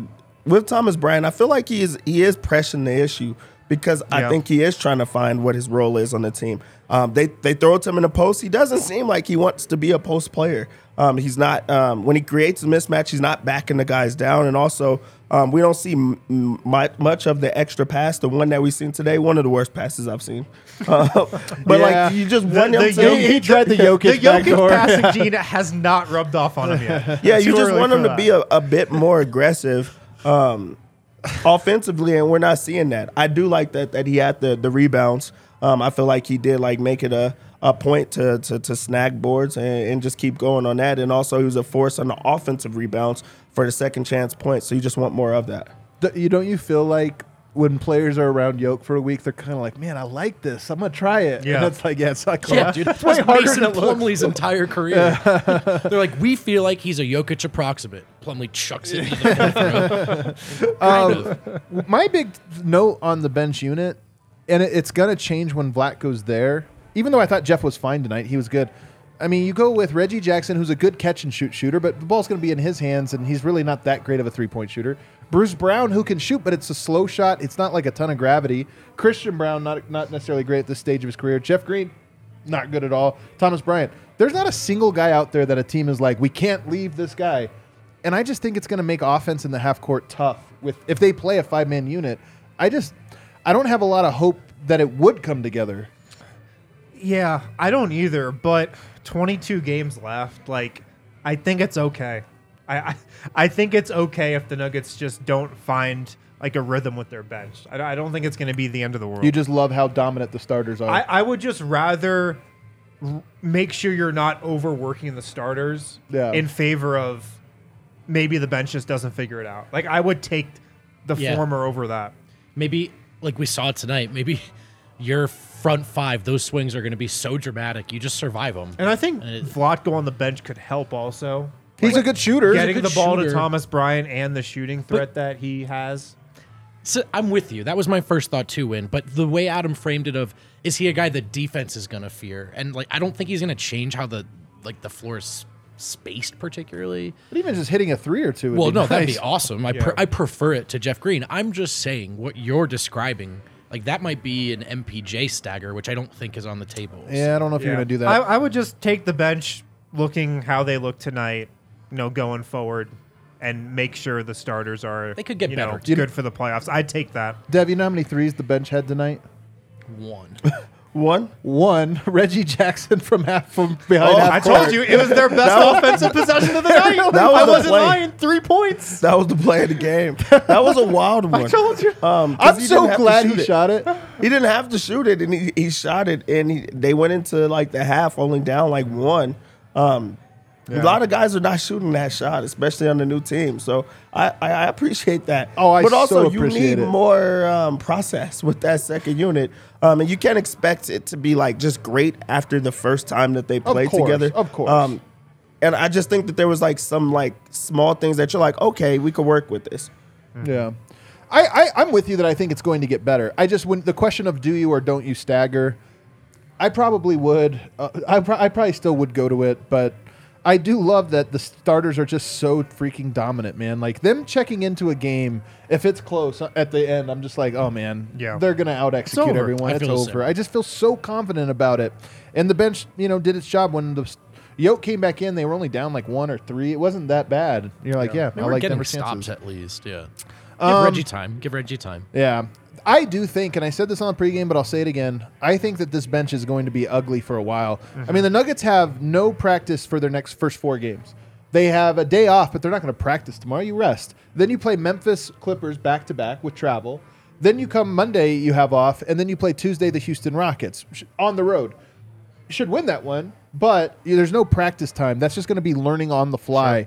with Thomas Bryant, I feel like he is he is pressing the issue because I Yeah. think he is trying to find what his role is on the team. Um, they they throw it to him in the post. He doesn't seem like he wants to be a post player. Um, he's not um, when he creates a mismatch. He's not backing the guys down, and also um, we don't see m- m- much of the extra pass. The one that we seen today, one of the worst passes I've seen. Uh, but Yeah. like you just want him to. He, he tried the Jokic, The Jokic passing gene has not rubbed off on him yet. Yeah, It's you just want them to be a, a bit more aggressive um, offensively, and we're not seeing that. I do like that that he had the the rebounds. Um, I feel like he did like make it a, a point to, to to snag boards and, and just keep going on that. And also, he was a force on the offensive rebounds for the second chance points. So you just want more of that. You don't you feel like when players are around Yoke for a week, they're kind of like, man, I like this. I'm gonna try it. Yeah. and it's like, yeah, it's not cool. Yeah, dude, it's that's way harder Mason than it. Plumlee's entire career. They're like, we feel like he's a Jokic approximate. Plumlee chucks it into the fourth row. Kind of. Um, my big note on the bench unit, and it, it's gonna change when Vlack goes there. Even though I thought Jeff was fine tonight, he was good. I mean, you go with Reggie Jackson, who's a good catch and shoot shooter, but the ball's going to be in his hands, and he's really not that great of a three point shooter. Bruce Brown, who can shoot, but it's a slow shot. It's not like a ton of gravity. Christian Braun, not not necessarily great at this stage of his career. Jeff Green, not good at all. Thomas Bryant. There's not a single guy out there that a team is like, we can't leave this guy. And I just think it's going to make offense in the half court tough with if they play a five man unit. I just I don't have a lot of hope that it would come together. Yeah, I don't either. But 22 games left. Like, I think it's okay. I, I I think it's okay if the Nuggets just don't find like a rhythm with their bench. I, I don't think it's going to be the end of the world. You just love how dominant the starters are. I, I would just rather r- make sure you're not overworking the starters Yeah. in favor of maybe the bench just doesn't figure it out. Like I would take the Yeah. former over that. maybe like we saw tonight. Maybe your front five, those swings are going to be so dramatic. You just survive them. And I think And it- Vlatko on the bench could help also. He's a good shooter. Getting good the ball shooter. to Thomas Bryant and the shooting threat that he has. So I'm with you. That was my first thought too, Win. But the way Adam framed it of is he a guy the defense is gonna fear? And like I don't think he's gonna change how the like the floor is spaced particularly. But even just hitting a three or two. Would Well, be no, that'd be awesome. I Yeah. pre- I prefer it to Jeff Green. I'm just saying what you're describing. Like that might be an MPJ stagger, which I don't think is on the table. Yeah, I don't know if you're Yeah. going to do that. I, I would just take the bench looking how they look tonight, you know, going forward and make sure the starters are They could get you better. know, good for the playoffs. I'd take that. Dev, you know how many threes the bench had tonight? One. One. One, Reggie Jackson from half from behind Oh, half I court. told you it was their best offensive possession of the night. That was I the wasn't play. lying. Three points. That was the play of the game. That was a wild one. I told you. Um, I'm he so didn't have to glad he shot it. He didn't have to shoot it, and he, he shot it, and he, they went into like the half only down like one. Um, A lot of guys are not shooting that shot, especially on the new team. So I, I, I appreciate that. Oh, I but also so you need it. more um, process with that second unit, um, and you can't expect it to be like just great after the first time that they played course, together. of course. Um, and I just think that there was like some like small things that you're like, okay, we could work with this. Yeah. I, I, I'm with you that I think it's going to get better. I just, when the question of do you or don't you stagger, I probably would. Uh, I, I probably still would go to it, but I do love that the starters are just so freaking dominant, man. Like them checking into a game, if it's close uh, at the end, I'm just like, oh man, Yeah. they're going to out execute everyone. I It's over. I just feel so confident about it. And the bench, you know, did its job when the Yoke came back in. They were only down like one or three. It wasn't that bad. You're like, yeah, They I like getting Denver's stops chances. at least. Yeah. Give Um, Reggie time. Give Reggie time. Yeah. I do think, and I said this on the pregame, but I'll say it again. I think that this bench is going to be ugly for a while. I mm-hmm. mean, the Nuggets have no practice for their next first four games. They have a day off, but they're not going to practice tomorrow. You rest. Then you play Memphis Clippers back to back with travel. Then you come Monday, you have off, and then you play Tuesday the Houston Rockets on the road. You should win that one, but there's no practice time. That's just going to be learning on the fly.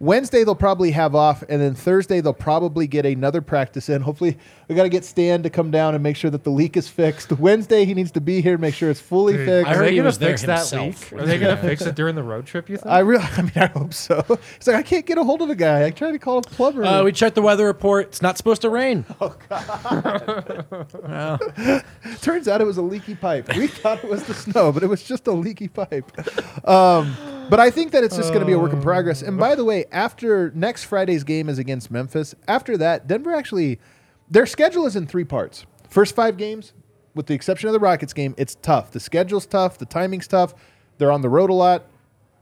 Wednesday they'll probably have off, and then Thursday they'll probably get another practice in. Hopefully, we got to get Stan to come down and make sure that the leak is fixed. Wednesday he needs to be here, make sure it's fully fixed. Are they gonna fix that himself. leak? Are they gonna fix it during the road trip? You think? I really, I mean, I hope so. It's like I can't get a hold of the guy. I tried to call a plumber. Uh, we checked the weather report. It's not supposed to rain. Oh God! well. Turns out it was a leaky pipe. We thought it was the snow, but it was just a leaky pipe. Um, but I think that it's just going to be a work in um, progress. And by the way, after next Friday's game is against Memphis, after that, Denver actually, their schedule is in three parts. First five games, with the exception of the Rockets game, it's tough. The schedule's tough, the timing's tough. They're on the road a lot,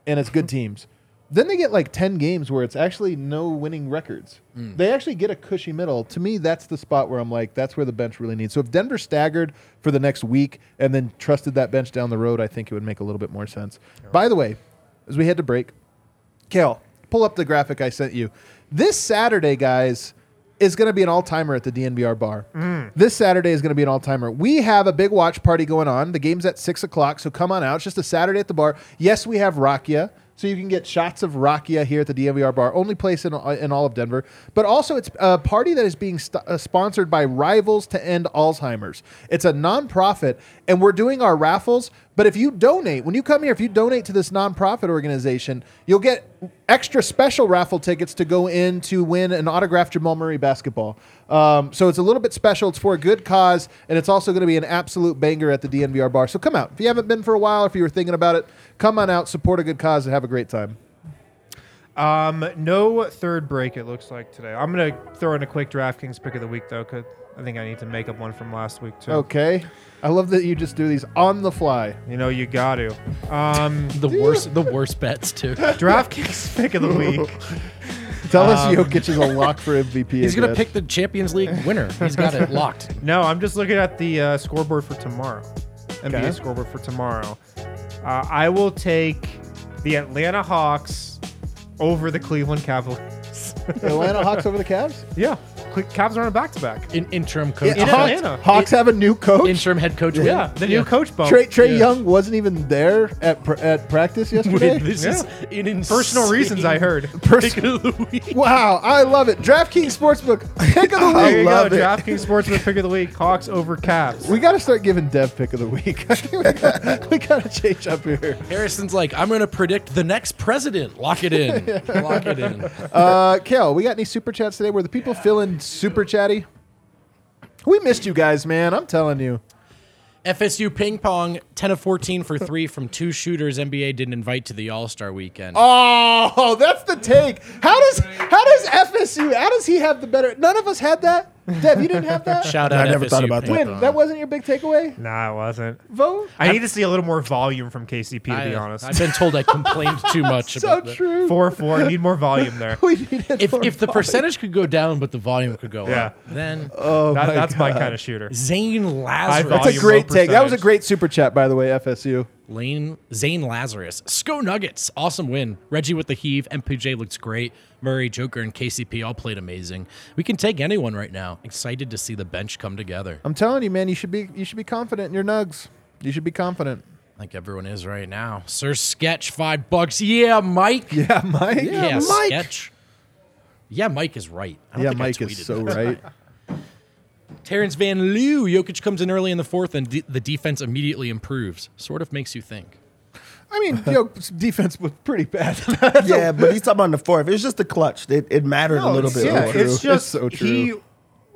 and it's good teams. Then they get like 10 games where it's actually no winning records. Hmm. They actually get a cushy middle. To me, that's the spot where I'm like, that's where the bench really needs. So if Denver staggered for the next week and then trusted that bench down the road, I think it would make a little bit more sense. By the way, as we head to break, Kale, pull up the graphic I sent you. This Saturday, guys, is going to be an all timer at the DNVR bar. This Saturday is going to be an all timer. We have a big watch party going on. The game's at six o'clock, so come on out. It's just a Saturday at the bar. Yes, we have Rakia. So you can get shots of Rakia here at the DNVR bar, only place in, in all of Denver. But also, it's a party that is being st- uh, sponsored by Rivals to End Alzheimer's. It's a nonprofit, and we're doing our raffles. But if you donate, when you come here, if you donate to this nonprofit organization, you'll get extra special raffle tickets to go in to win an autographed Jamal Murray basketball. Um, so it's a little bit special. It's for a good cause, and it's also going to be an absolute banger at the DNVR bar. So come out. If you haven't been for a while, if you were thinking about it, come on out, support a good cause, and have a great time. Um, no third break. It looks like today. I'm gonna throw in a quick DraftKings pick of the week though, cause I think I need to make up one from last week too. Okay. I love that you just do these on the fly. You know you got to. Um, The worst, the worst bets too. DraftKings pick of the week. Tell us Jokic is a lock for MVP. He's gonna pick the Champions League winner. He's got it locked. No, I'm just looking at the uh, scoreboard for tomorrow. NBA Okay. scoreboard for tomorrow. Uh, I will take the Atlanta Hawks over the Cleveland Cavaliers. Atlanta Hawks over the Cavs. yeah, Cle- Cavs are on a back-to-back. In, interim coach. In Hawks, Atlanta. Hawks have a new coach. interim head coach. win. Yeah, the new coach bump. Trae, Trae Yeah. Young wasn't even there at pr- at practice yesterday. Wait, this is an insane Personal reasons, I heard. Pers- pick of the week. wow, I love it. DraftKings Sportsbook pick of the There week. you love go. it. DraftKings Sportsman pick of the week: Hawks over Cavs. We got to start giving Dev pick of the week. We got to change up here. Harrison's like, I'm gonna predict the next president. Lock it in. Lock it in. Uh, Kale, we got any super chats today? where the people feeling super chatty? We missed you guys, man. I'm telling you. FSU ping pong, 10 of 14 for three from two shooters NBA didn't invite to the All Star weekend. Oh, that's the take. How does how does FSU? How does he have the better? None of us had that. Dev, you didn't have that. Shout out. I never FSU thought about that. Win. That wasn't your big takeaway. Nah, it wasn't. Vogt. I need to see a little more volume from KCP, to I, be honest. I've been told I complained too much. So about that. true. 4 4. Need more volume there. We needed If more if the volume. percentage could go down, but the volume could go Yeah. up, then Oh That- my that's my God. kind of shooter. Zane Lazarus. That's a volume, great take. That was a percentage. great super chat, by the way. FSU. Lane Zane Lazarus. Sco Nuggets. Awesome win. Reggie with the heave. MPJ looks great. Murray, Joker, and KCP all played amazing. We can take anyone right now. Excited to see the bench come together. I'm telling you, man. You should be. You should be confident in your nugs. You should be confident. Like everyone is right now. Sir Sketch, five bucks. Yeah, Mike. Yeah, Mike. Yeah, Mike. Sketch. Yeah, Mike is right. I Yeah, think I Mike is so that. right. Terrence Van Leeuw. Jokic comes in early in the fourth, and de- the defense immediately improves. Sort of makes you think. I mean, yo, defense was pretty bad. yeah, but he's talking about in the fourth. It's just the clutch. It, it mattered a little it's- bit Yeah, more. it's just so true. he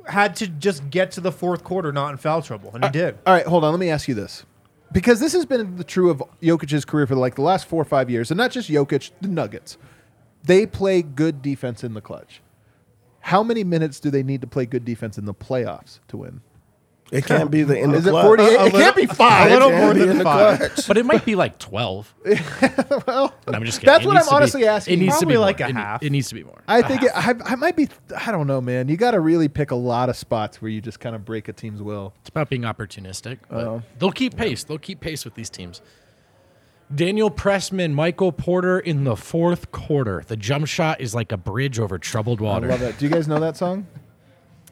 had to just get to the fourth quarter not in foul trouble, and he uh, did. All right, hold on. Let me ask you this, because this has been the true of Jokic's career for like the last four or five years, and not just Jokic, the Nuggets. They play good defense in the clutch. How many minutes do they need to play good defense in the playoffs to win? It can't be the end Is of it clutch. 48? It can't be five. a little more than the five. clutch. But it might be like 12. well, And I'm just kidding. That's It what needs I'm to be- honestly asking. It needs to Probably be like more. a It half. It, needs to be more. I think it, I, I might be. I don't know, man. You got to really pick a lot of spots where you just kind of break a team's will. It's about being opportunistic. But Oh. they'll keep pace. They'll keep pace with these teams. Daniel Pressman, Michael Porter in the fourth quarter. The jump shot is like a bridge over troubled water. I love that. Do you guys know that song?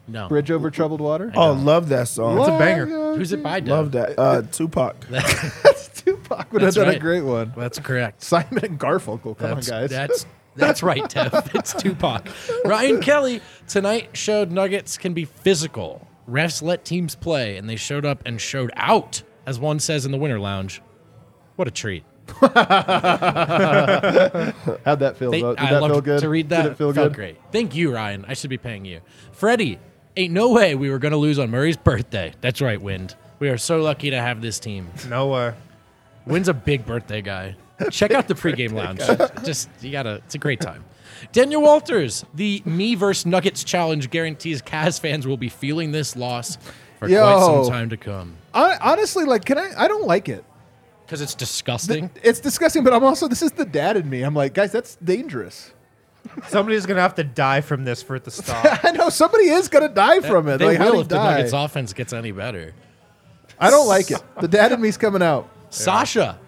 No. Bridge over troubled water. Oh, love that song. It's a banger. Who's it by? Dev? Love that. Uh, Tupac. That's Tupac would have That's done a right. great one. That's correct. Simon and Garfunkel. Come That's, on, guys. That's that's right, Tev. It's Tupac. Ryan Kelly tonight showed Nuggets can be physical. Refs let teams play, and they showed up and showed out, as one says in the Winter Lounge. What a treat! How'd that feel? They, Did I that loved feel good? to read that. Did it feel felt good? great. Thank you, Ryan. I should be paying you. Freddie, ain't no way we were going to lose on Murray's birthday. That's right, Wind. We are so lucky to have this team. No way. Wind's a big birthday guy. Check out the pregame lounge. Just you gotta. It's a great time. Daniel Walters, the me versus Nuggets challenge guarantees Cavs fans will be feeling this loss for quite Yo. some time to come Hon- honestly, like, can I? I don't like it. because it's disgusting. It's disgusting, but I'm also this is the dad in me. I'm like, guys, that's dangerous. Somebody's gonna have to die from this for it to stop. I know somebody is gonna die from it. they like, how will do you if the die? Nuggets offense gets any better. I don't like it. The dad in me's coming out. Sasha,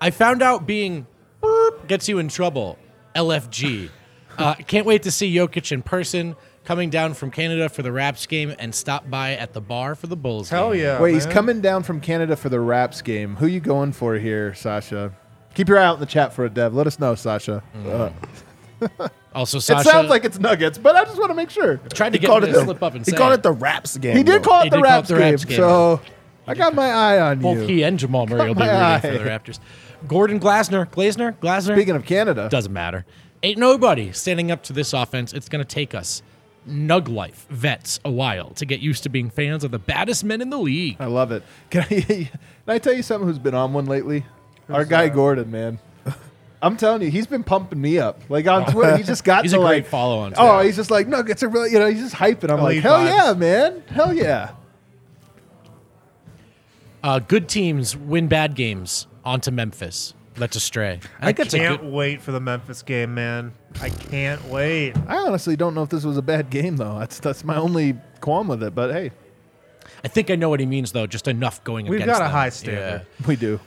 I found out being boop gets you in trouble. LFG. Uh, can't wait to see Jokic in person. Coming down from Canada for the Raps game and stop by at the bar for the Bulls. Hell game. yeah. Wait, he's man. coming down from Canada for the Raps game. Who you going for here, Sasha? Keep your eye out in the chat for a Dev. Let us know, Sasha. Mm. Uh, Also, it sounds like it's Nuggets, but I just want to make sure. tried to He get called it to the, slip up and he say called it. the Raps game. He did call it He the did call it Raps, the game, Raps game. so I got my eye on you. Both he and Jamal Murray will be rooting for the. Raptors. Gordon Glasner, Glasner, Glasner. Speaking of Canada, doesn't matter. Ain't nobody standing up to this offense. It's going to take us, Nug Life vets, a while to get used to being fans of the baddest men in the league. I love it. Can I, can I tell you something who's been on one lately? Our guy Gordon, man. I'm telling you, he's been pumping me up. Like on Twitter, he just got He's to a great like follow on Twitter. Oh, he's just like Nuggets are really, you know, he's just hyping. I'm like, hell vibes. yeah, man, hell yeah. Uh, good teams win bad games. On to Memphis. Let's astray. I I think that's can't good. wait for the Memphis game, man. I can't wait. I honestly don't know if this was a bad game though. That's that's my only qualm with it. But hey, I think I know what he means though. Just enough going We've against got a them. high standard. we do.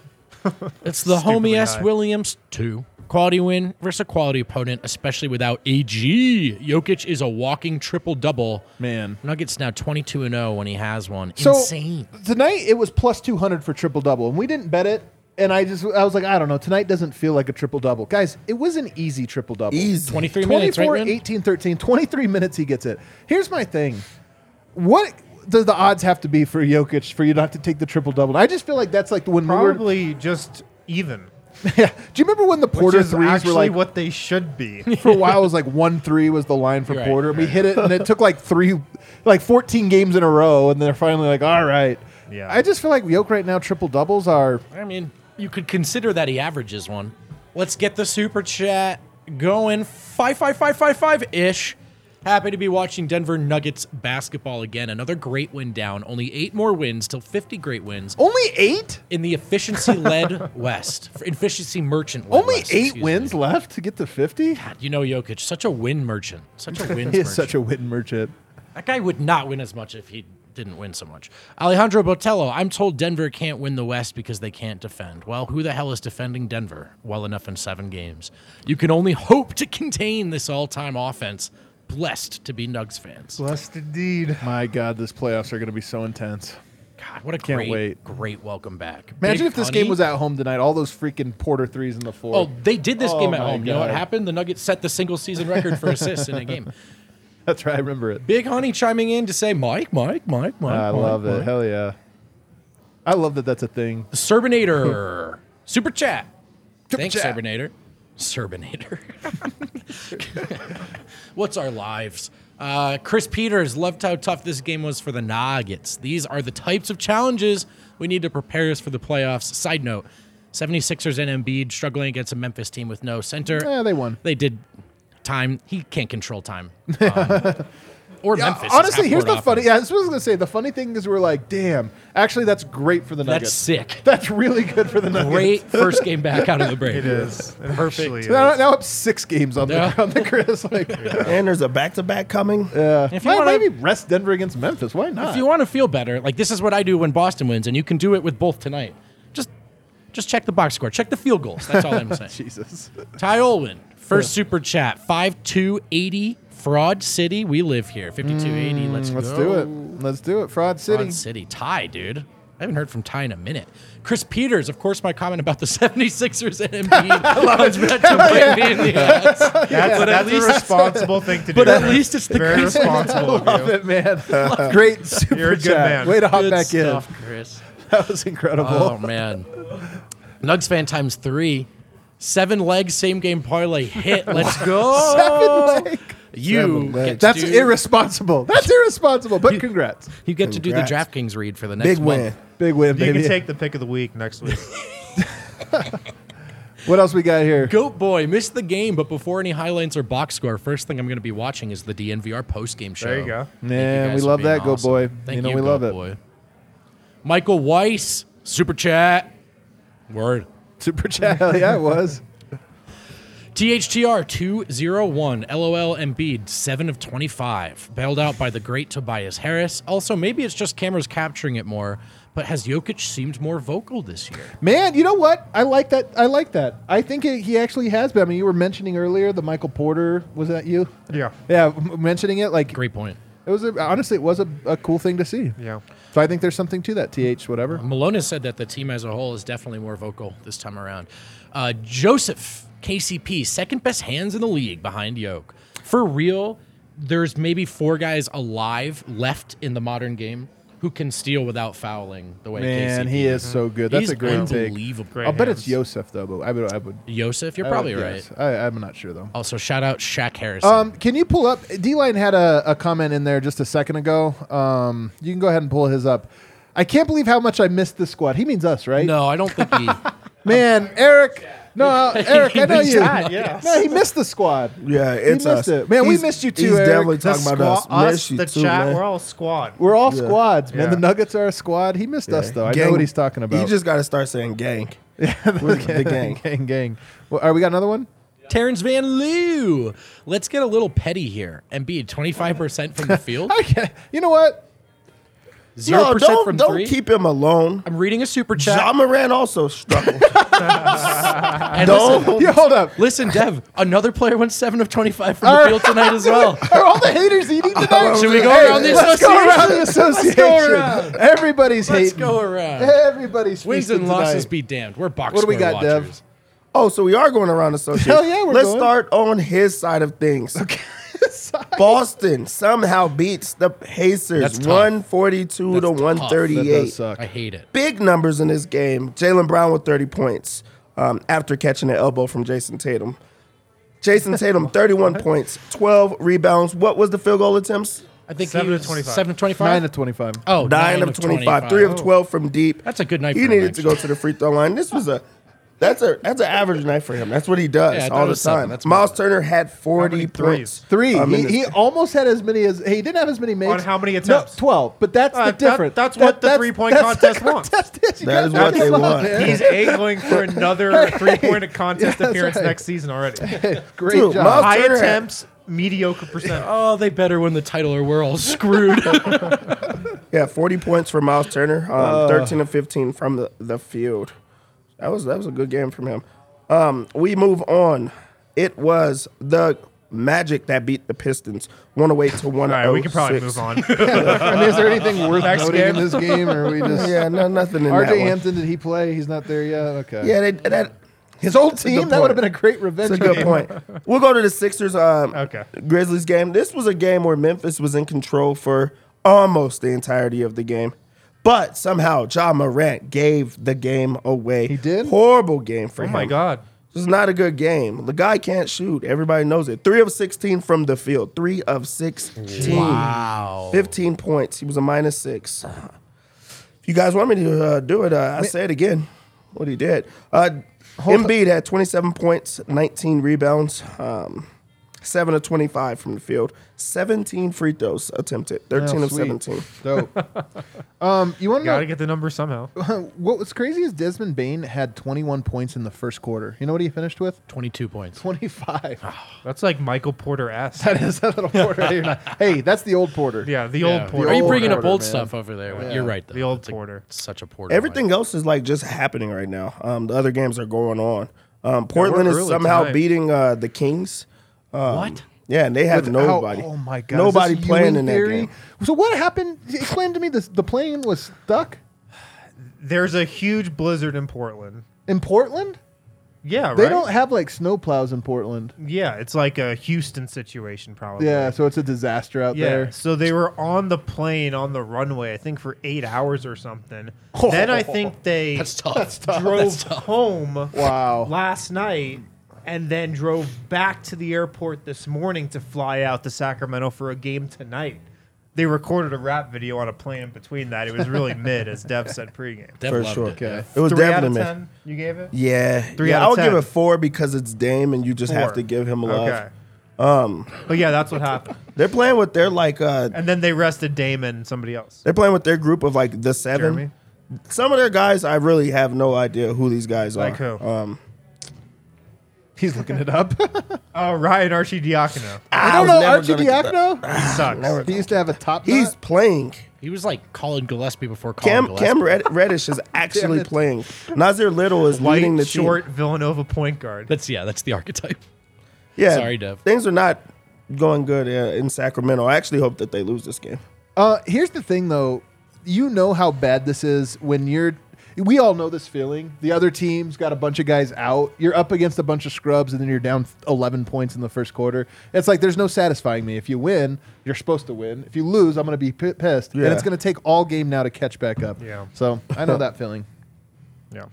It's the Stupidly homie S. high. Williams two. Quality win versus a quality opponent, especially without AG. Jokic is a walking triple double. Man. Nuggets now 22 and 0 when he has one. So Insane. tonight it was plus 200 for triple double, and we didn't bet it. And I just I was like, I don't know. Tonight doesn't feel like a triple double, guys. It was an easy triple double. Easy. 23 minutes, right, 24, Vin? 18, 13, 23 minutes he gets it. Here's my thing. What does the odds have to be for Jokic for you not to take the triple double? I just feel like that's like when we were. Probably just even. Yeah. Do you remember when the Porter which is threes actually were like what they should be. for a while it was like one three was the line for Right, Porter. and We hit it and it took like three, like 14 games in a row, and they're finally like, all right. Yeah. I just feel like Yoke right now triple doubles are I mean, you could consider that he averages one. Let's get the super chat going. Five, five, five, five, five ish. Happy to be watching Denver Nuggets basketball again. Another great win down. Only eight more wins till 50 great wins Only eight? in the efficiency led West. Efficiency merchant. led Only West, eight wins me. left to get to 50? You know Jokic, such a win merchant. Such a wins He merchant. such a win merchant. That guy would not win as much if he didn't win so much. Alejandro Botello, I'm told Denver can't win the West because they can't defend. Well, who the hell is defending Denver well enough in seven games? You can only hope to contain this all time offense. Blessed to be Nugs fans. Blessed indeed. My God, this playoffs are going to be so intense. God, what a Can't great, wait. great welcome back. Imagine Big if this Honey- game was at home tonight. All those freaking Porter threes in the floor. Oh, they did this Oh game at my home. You know what God. happened? The Nuggets set the single season record for assists in a game. That's right. I remember it. Big Honey chiming in to say, Mike, Mike, Mike, Mike. I Mike, love it. Mike." Hell yeah. I love that that's a thing. Serbinator. Super chat. Super Thanks, chat. Serbinator. Serbinator. What's our lives? Uh, Chris Peters loved how tough this game was for the Nuggets. These are the types of challenges we need to prepare us for the playoffs. Side note 76ers and Embiid struggling against a Memphis team with no center. Yeah, they won. They did time. He can't control time. Um, or Yeah, Memphis. honestly, here's half-court the funny. offense. Yeah, this was gonna say. The funny thing is, we're like, damn. Actually, that's great for the Nuggets. That's sick. That's really good for the Nuggets. Great first game back out of the break. It is. It Perfect. actually Now, is. now up six games on Yeah. the on the Chris. Like, And there's a back to back coming. yeah. If you Might- wanna- maybe rest Denver against Memphis. Why not? If you want to feel better, like this is what I do when Boston wins, and you can do it with both tonight. Just, just check the box score, check the field goals. That's all I'm saying. Jesus. Ty Olwin, first super chat, five two eighty, Fraud City. We live here, fifty two eighty. Let's Mm, Let's go. do it. Let's do it. Fraud City. Fraud City, Ty, dude. I haven't heard from Ty in a minute. Chris Peters, of course, my comment about the 76ers and Embiid was meant to bite me in the ass. That's, But at that's least- a responsible thing to do. But at Chris. least it's the very Chris responsible of Love you. it, man. Great super You're a good chat. man. Way to hop Good back stuff, in. Chris. That was incredible. Oh man, Nugs fan times three, seven legs, same game parlay hit. Let's go. Seven leg. You Seven get legs. to That's do, irresponsible. That's irresponsible. But congrats. You get to do the DraftKings read for the next one. Big month. win. Big win, You baby. can take the pick of the week next week. what else we got here? Goat boy missed the game, but before any highlights or box score, first thing I'm going to be watching is the DNVR post game show. There you go. Thank you we love being that, Goat boy. Thank You know you, we love it. Boy. Michael Weiss, super chat. Word. Super chat. Hell yeah, it was. THTR 201, LOL Embiid 7 of 25. Bailed out by the great Tobias Harris. Also, maybe it's just cameras capturing it more, but has Jokic seemed more vocal this year? Man, you know what? I like that. I like that. I think it, he actually has been. I mean, you were mentioning earlier the Michael Porter. Was that you? Yeah. Yeah, m- mentioning it like Great point. it was. A, honestly, it was a, a cool thing to see. Yeah. So I think there's something to that. Th whatever. Malone has said that the team as a whole is definitely more vocal this time around. Uh, Joseph, KCP, second best hands in the league behind Yoke. For real, there's maybe four guys alive left in the modern game who can steal without fouling the way Man, KCP he is so good. That's He's a great take. unbelievable. Great I'll bet it's hands. Yosef though, but I would. I would. Yosef, you're I probably would right. guess. I, I'm not sure though. Also, shout out Shaq Harrison. Um, can you pull up? D Line had a, a comment in there just a second ago. Um, you can go ahead and pull his up. I can't believe how much I missed this squad. He means us, right? no, I don't think he. Man, Eric. No, uh, Eric, I know means you. that, yes. No, he missed the squad. Yeah, it's missed us. it. Man, we He's- missed you too, He's Eric. definitely The talking about squad, us. us, Miss you the too, chat, man. we're all squad. We're all Yeah. squads, man. Yeah. The Nuggets are a squad. He missed us though. I know Gang- what he's talking about. You just got to start saying gang. We're the gang. gang, gang. Well, are we got another one? Terrence Van Loo. Let's get a little petty here. And Embiid, 25% from the field, Okay. You know what? 0% No, don't, from don't three. keep him alone. I'm reading a super chat. John Moran also struggled. and don't. listen, Yeah, hold up. listen, Dev, another player went 7 of 25 from All the field tonight as well. Are all the haters eating oh, tonight? Should we go Hey, around the let's go around the association? association. Let's go around. Everybody's Let's hating. go around. Everybody's Wins feasting and losses tonight. be damned. We're box What do we score got, Dev? watchers. oh, so we are going around the association. Hell yeah, we're going. Let's going. start on his side of things. Boston somehow beats the Pacers That's tough. 142 That's to tough. That 138. suck. I hate it. Big numbers in this game. Jaylen Brown with 30 points um, after catching an elbow from Jayson Tatum. Jayson Tatum, 31 points, 12 rebounds. What was the field goal attempts? I think Seven he of was 25. 7 of 25. Nine to twenty-five. oh, Nine, of 25, three of 12 from deep. That's a good night He for him, needed to go to the free throw line. This was a That's a that's an average night for him. That's what he does Yeah, all the time. That's Myles Turner had 40 points. Three. um, he, he almost had as many as he didn't have as many makes. On how many No, attempts? Twelve. But that's Uh, the that- difference. that's what the three-point that's contest wants. contest is. You That gotta is what they it fun, want. He's angling for another three-point contest that's appearance right. next season already. Great Dude, job. Miles- High Turner had- attempts, mediocre percent. Oh, they better win the title or we're all screwed. Yeah, 40 points for Myles Turner. Uh. Um, 13 of 15 from the, the field. That was that was a good game from him. Um, we move on. It was the Magic that beat the Pistons 108 to 106. All right, we can probably move on. I mean, is there anything worth Next noting in this game, or are we just? Yeah, no, nothing in that RJ. Hampton, did he play? He's not there yet. Okay. Yeah, they, that his old That's team. That would have been a great revenge. That's a good game. point. We'll go to the Sixers um, Okay. Grizzlies game. This was a game where Memphis was in control for almost the entirety of the game. But somehow John Morant gave the game away. He did? Horrible game for Oh him. my god. This is not a good game. The guy can't shoot. Everybody knows it. Three of 16 from the field. Three of 16. wow. 15 points. He was a minus six. If you guys want me to uh, do it, uh, I say it again. What he did. Uh, Embiid had 27 points, 19 rebounds, um, 7 of 25 from the field, 17 free throws attempted, 13 Oh, of 17. Dope. um, you want to Got to know get the number somehow. what was crazy is Desmond Bane had 21 points in the first quarter. You know what he finished with? 22 points. 25. That's like Michael Porter s. that is a little Porter. Hey, that's the old Porter. Yeah, the Yeah. old Porter. Are you old bringing up old man. stuff over there? Yeah. You're right. Though. The old It's a- Porter. such a Porter. Everything line. else is like just happening right now. Um, the other games are going on. Um, Portland is somehow tonight. beating uh, the Kings. Um, What? Yeah, and they have With how- nobody. oh my god! Nobody playing Ewing in that game. So what happened? Explain to me. This the plane was stuck There's a huge blizzard in Portland. in Portland. Yeah, They don't have like snowplows in Portland. Yeah, it's like a Houston situation, probably. Yeah, so it's a disaster out Yeah, there. so they were on the plane on the runway, I think for eight hours or something. Then I think they That's tough. drove That's tough. home Wow. last night and then drove back to the airport this morning to fly out to Sacramento for a game tonight. They recorded a rap video on a plane in between that. It was really mid, as Dev said pregame. Dev For loved sure. it. Okay. It was Three out definitely of mid. ten. You gave it. Yeah, Three yeah. out of I would give 10. it four because it's Dame, and you just have to give him a love. Okay. Um, but yeah, that's what happened. They're playing with their like uh, And then they rested Damon and somebody else. they're playing with their group of like the seven. Jeremy. Some of their guys, I really have no idea who these guys are. Like are. who? Um, He's looking it up. Oh, Ryan Arcidiacono. I don't know Archie gonna get that. Diacono. He sucks. never- He used to have a top. he's knot. playing. He was like Collin Gillespie before Colin Cam Gillespie. Cam Red- Reddish is actually playing. Nassir Little is leading the short team. Villanova point guard. That's yeah. That's the archetype. Yeah, Sorry, Dev. Things are not going good uh, in Sacramento. I actually hope that they lose this game. Uh, here's the thing, though. You know how bad this is when you're. We all know this feeling. The other team's got a bunch of guys out. You're up against a bunch of scrubs, and then you're down 11 points in the first quarter. It's like there's no satisfying me. If you win, you're supposed to win. If you lose, I'm going to be p- pissed, and it's going to take all game now to catch back up. Yeah. So I know that feeling. Yeah.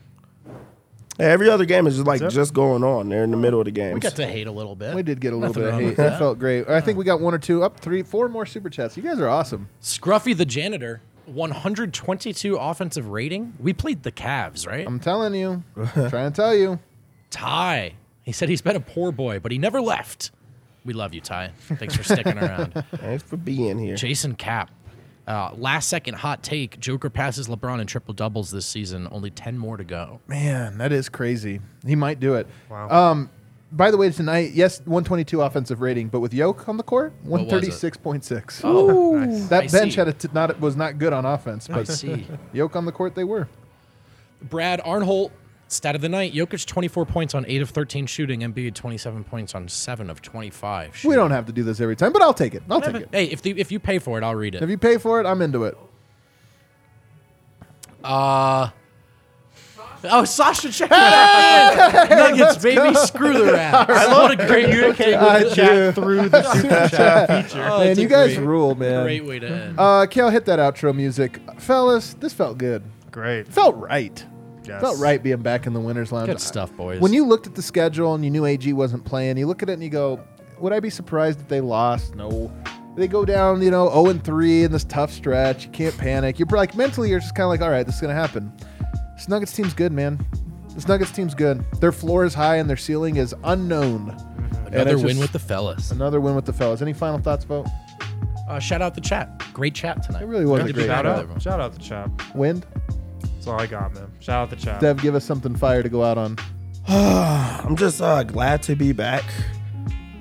Yeah, every other game is just like That's it. just going on. They're in the middle of the game. We got to hate a little bit. We did get a little Nothing bit of hate. That that. felt great. I think uh. we got one or two, up three, four more super chats. You guys are awesome. Scruffy the janitor, 122 offensive rating. We played the Cavs, right? I'm telling you, trying to tell you. Ty. He said he's been a poor boy, but he never left. We love you, Ty. Thanks for sticking around. Thanks for being here. Jason Cap. Uh, last second hot take. Joker passes LeBron in triple doubles this season. Only 10 more to go. Man, that is crazy. He might do it. Wow. Um, by the way, tonight, yes, 122 offensive rating, but with Yoke on the court, 136.6. Oh, nice. That I bench see. had a t- not was not good on offense, I but see. Yoke on the court they were. Brad Arnholt, stat of the night. Jokic 24 points on 8 of 13 shooting. Embiid 27 points on 7 of 25 shooting. We don't have to do this every time, but I'll take it. I'll take it. Hey, if, the, if you pay for it, I'll read it. If you pay for it, I'm into it. Uh, oh, Sasha Chapman. Nuggets, baby. Screw the Raps. What a great Communicate I with the chat do. through the super chat feature. Oh, man, it's a you guys great- rule, man. Great way to end. Uh, Kale, hit that outro music, fellas. This felt good. Great. Felt right. Yes. Felt right being back in the winners lounge. Good stuff, boys. When you looked at the schedule and you knew AG wasn't playing, you look at it and you go, "Would I be surprised if they lost?" No. They go down, you know, 0 and 3 in this tough stretch. You can't panic. You're like mentally, you're just kind of like, "All right, this is gonna happen." This Nuggets team's good, man. This Nuggets team's good. Their floor is high and their ceiling is unknown. And Another it's win just- with the fellas. Another win with the fellas. Any final thoughts, Vogt? Uh, shout out the chat. Great chat tonight. It really was a to great Shout out, everyone. shout out the chat. Wind? That's all I got, man. Shout out the chat. Dev, give us something fire to go out on. I'm just uh, glad to be back.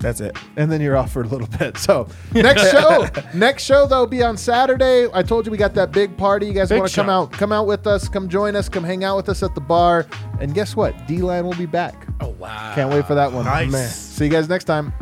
That's it. and then you're off for a little bit. So next show, next show though be on Saturday. I told you we got that big party. You guys Big want to come show. out? Come out with us. Come join us. Come hang out with us at the bar. And guess what? D Line will be back. Oh wow. Can't wait for that one. Nice. Man. See you guys next time.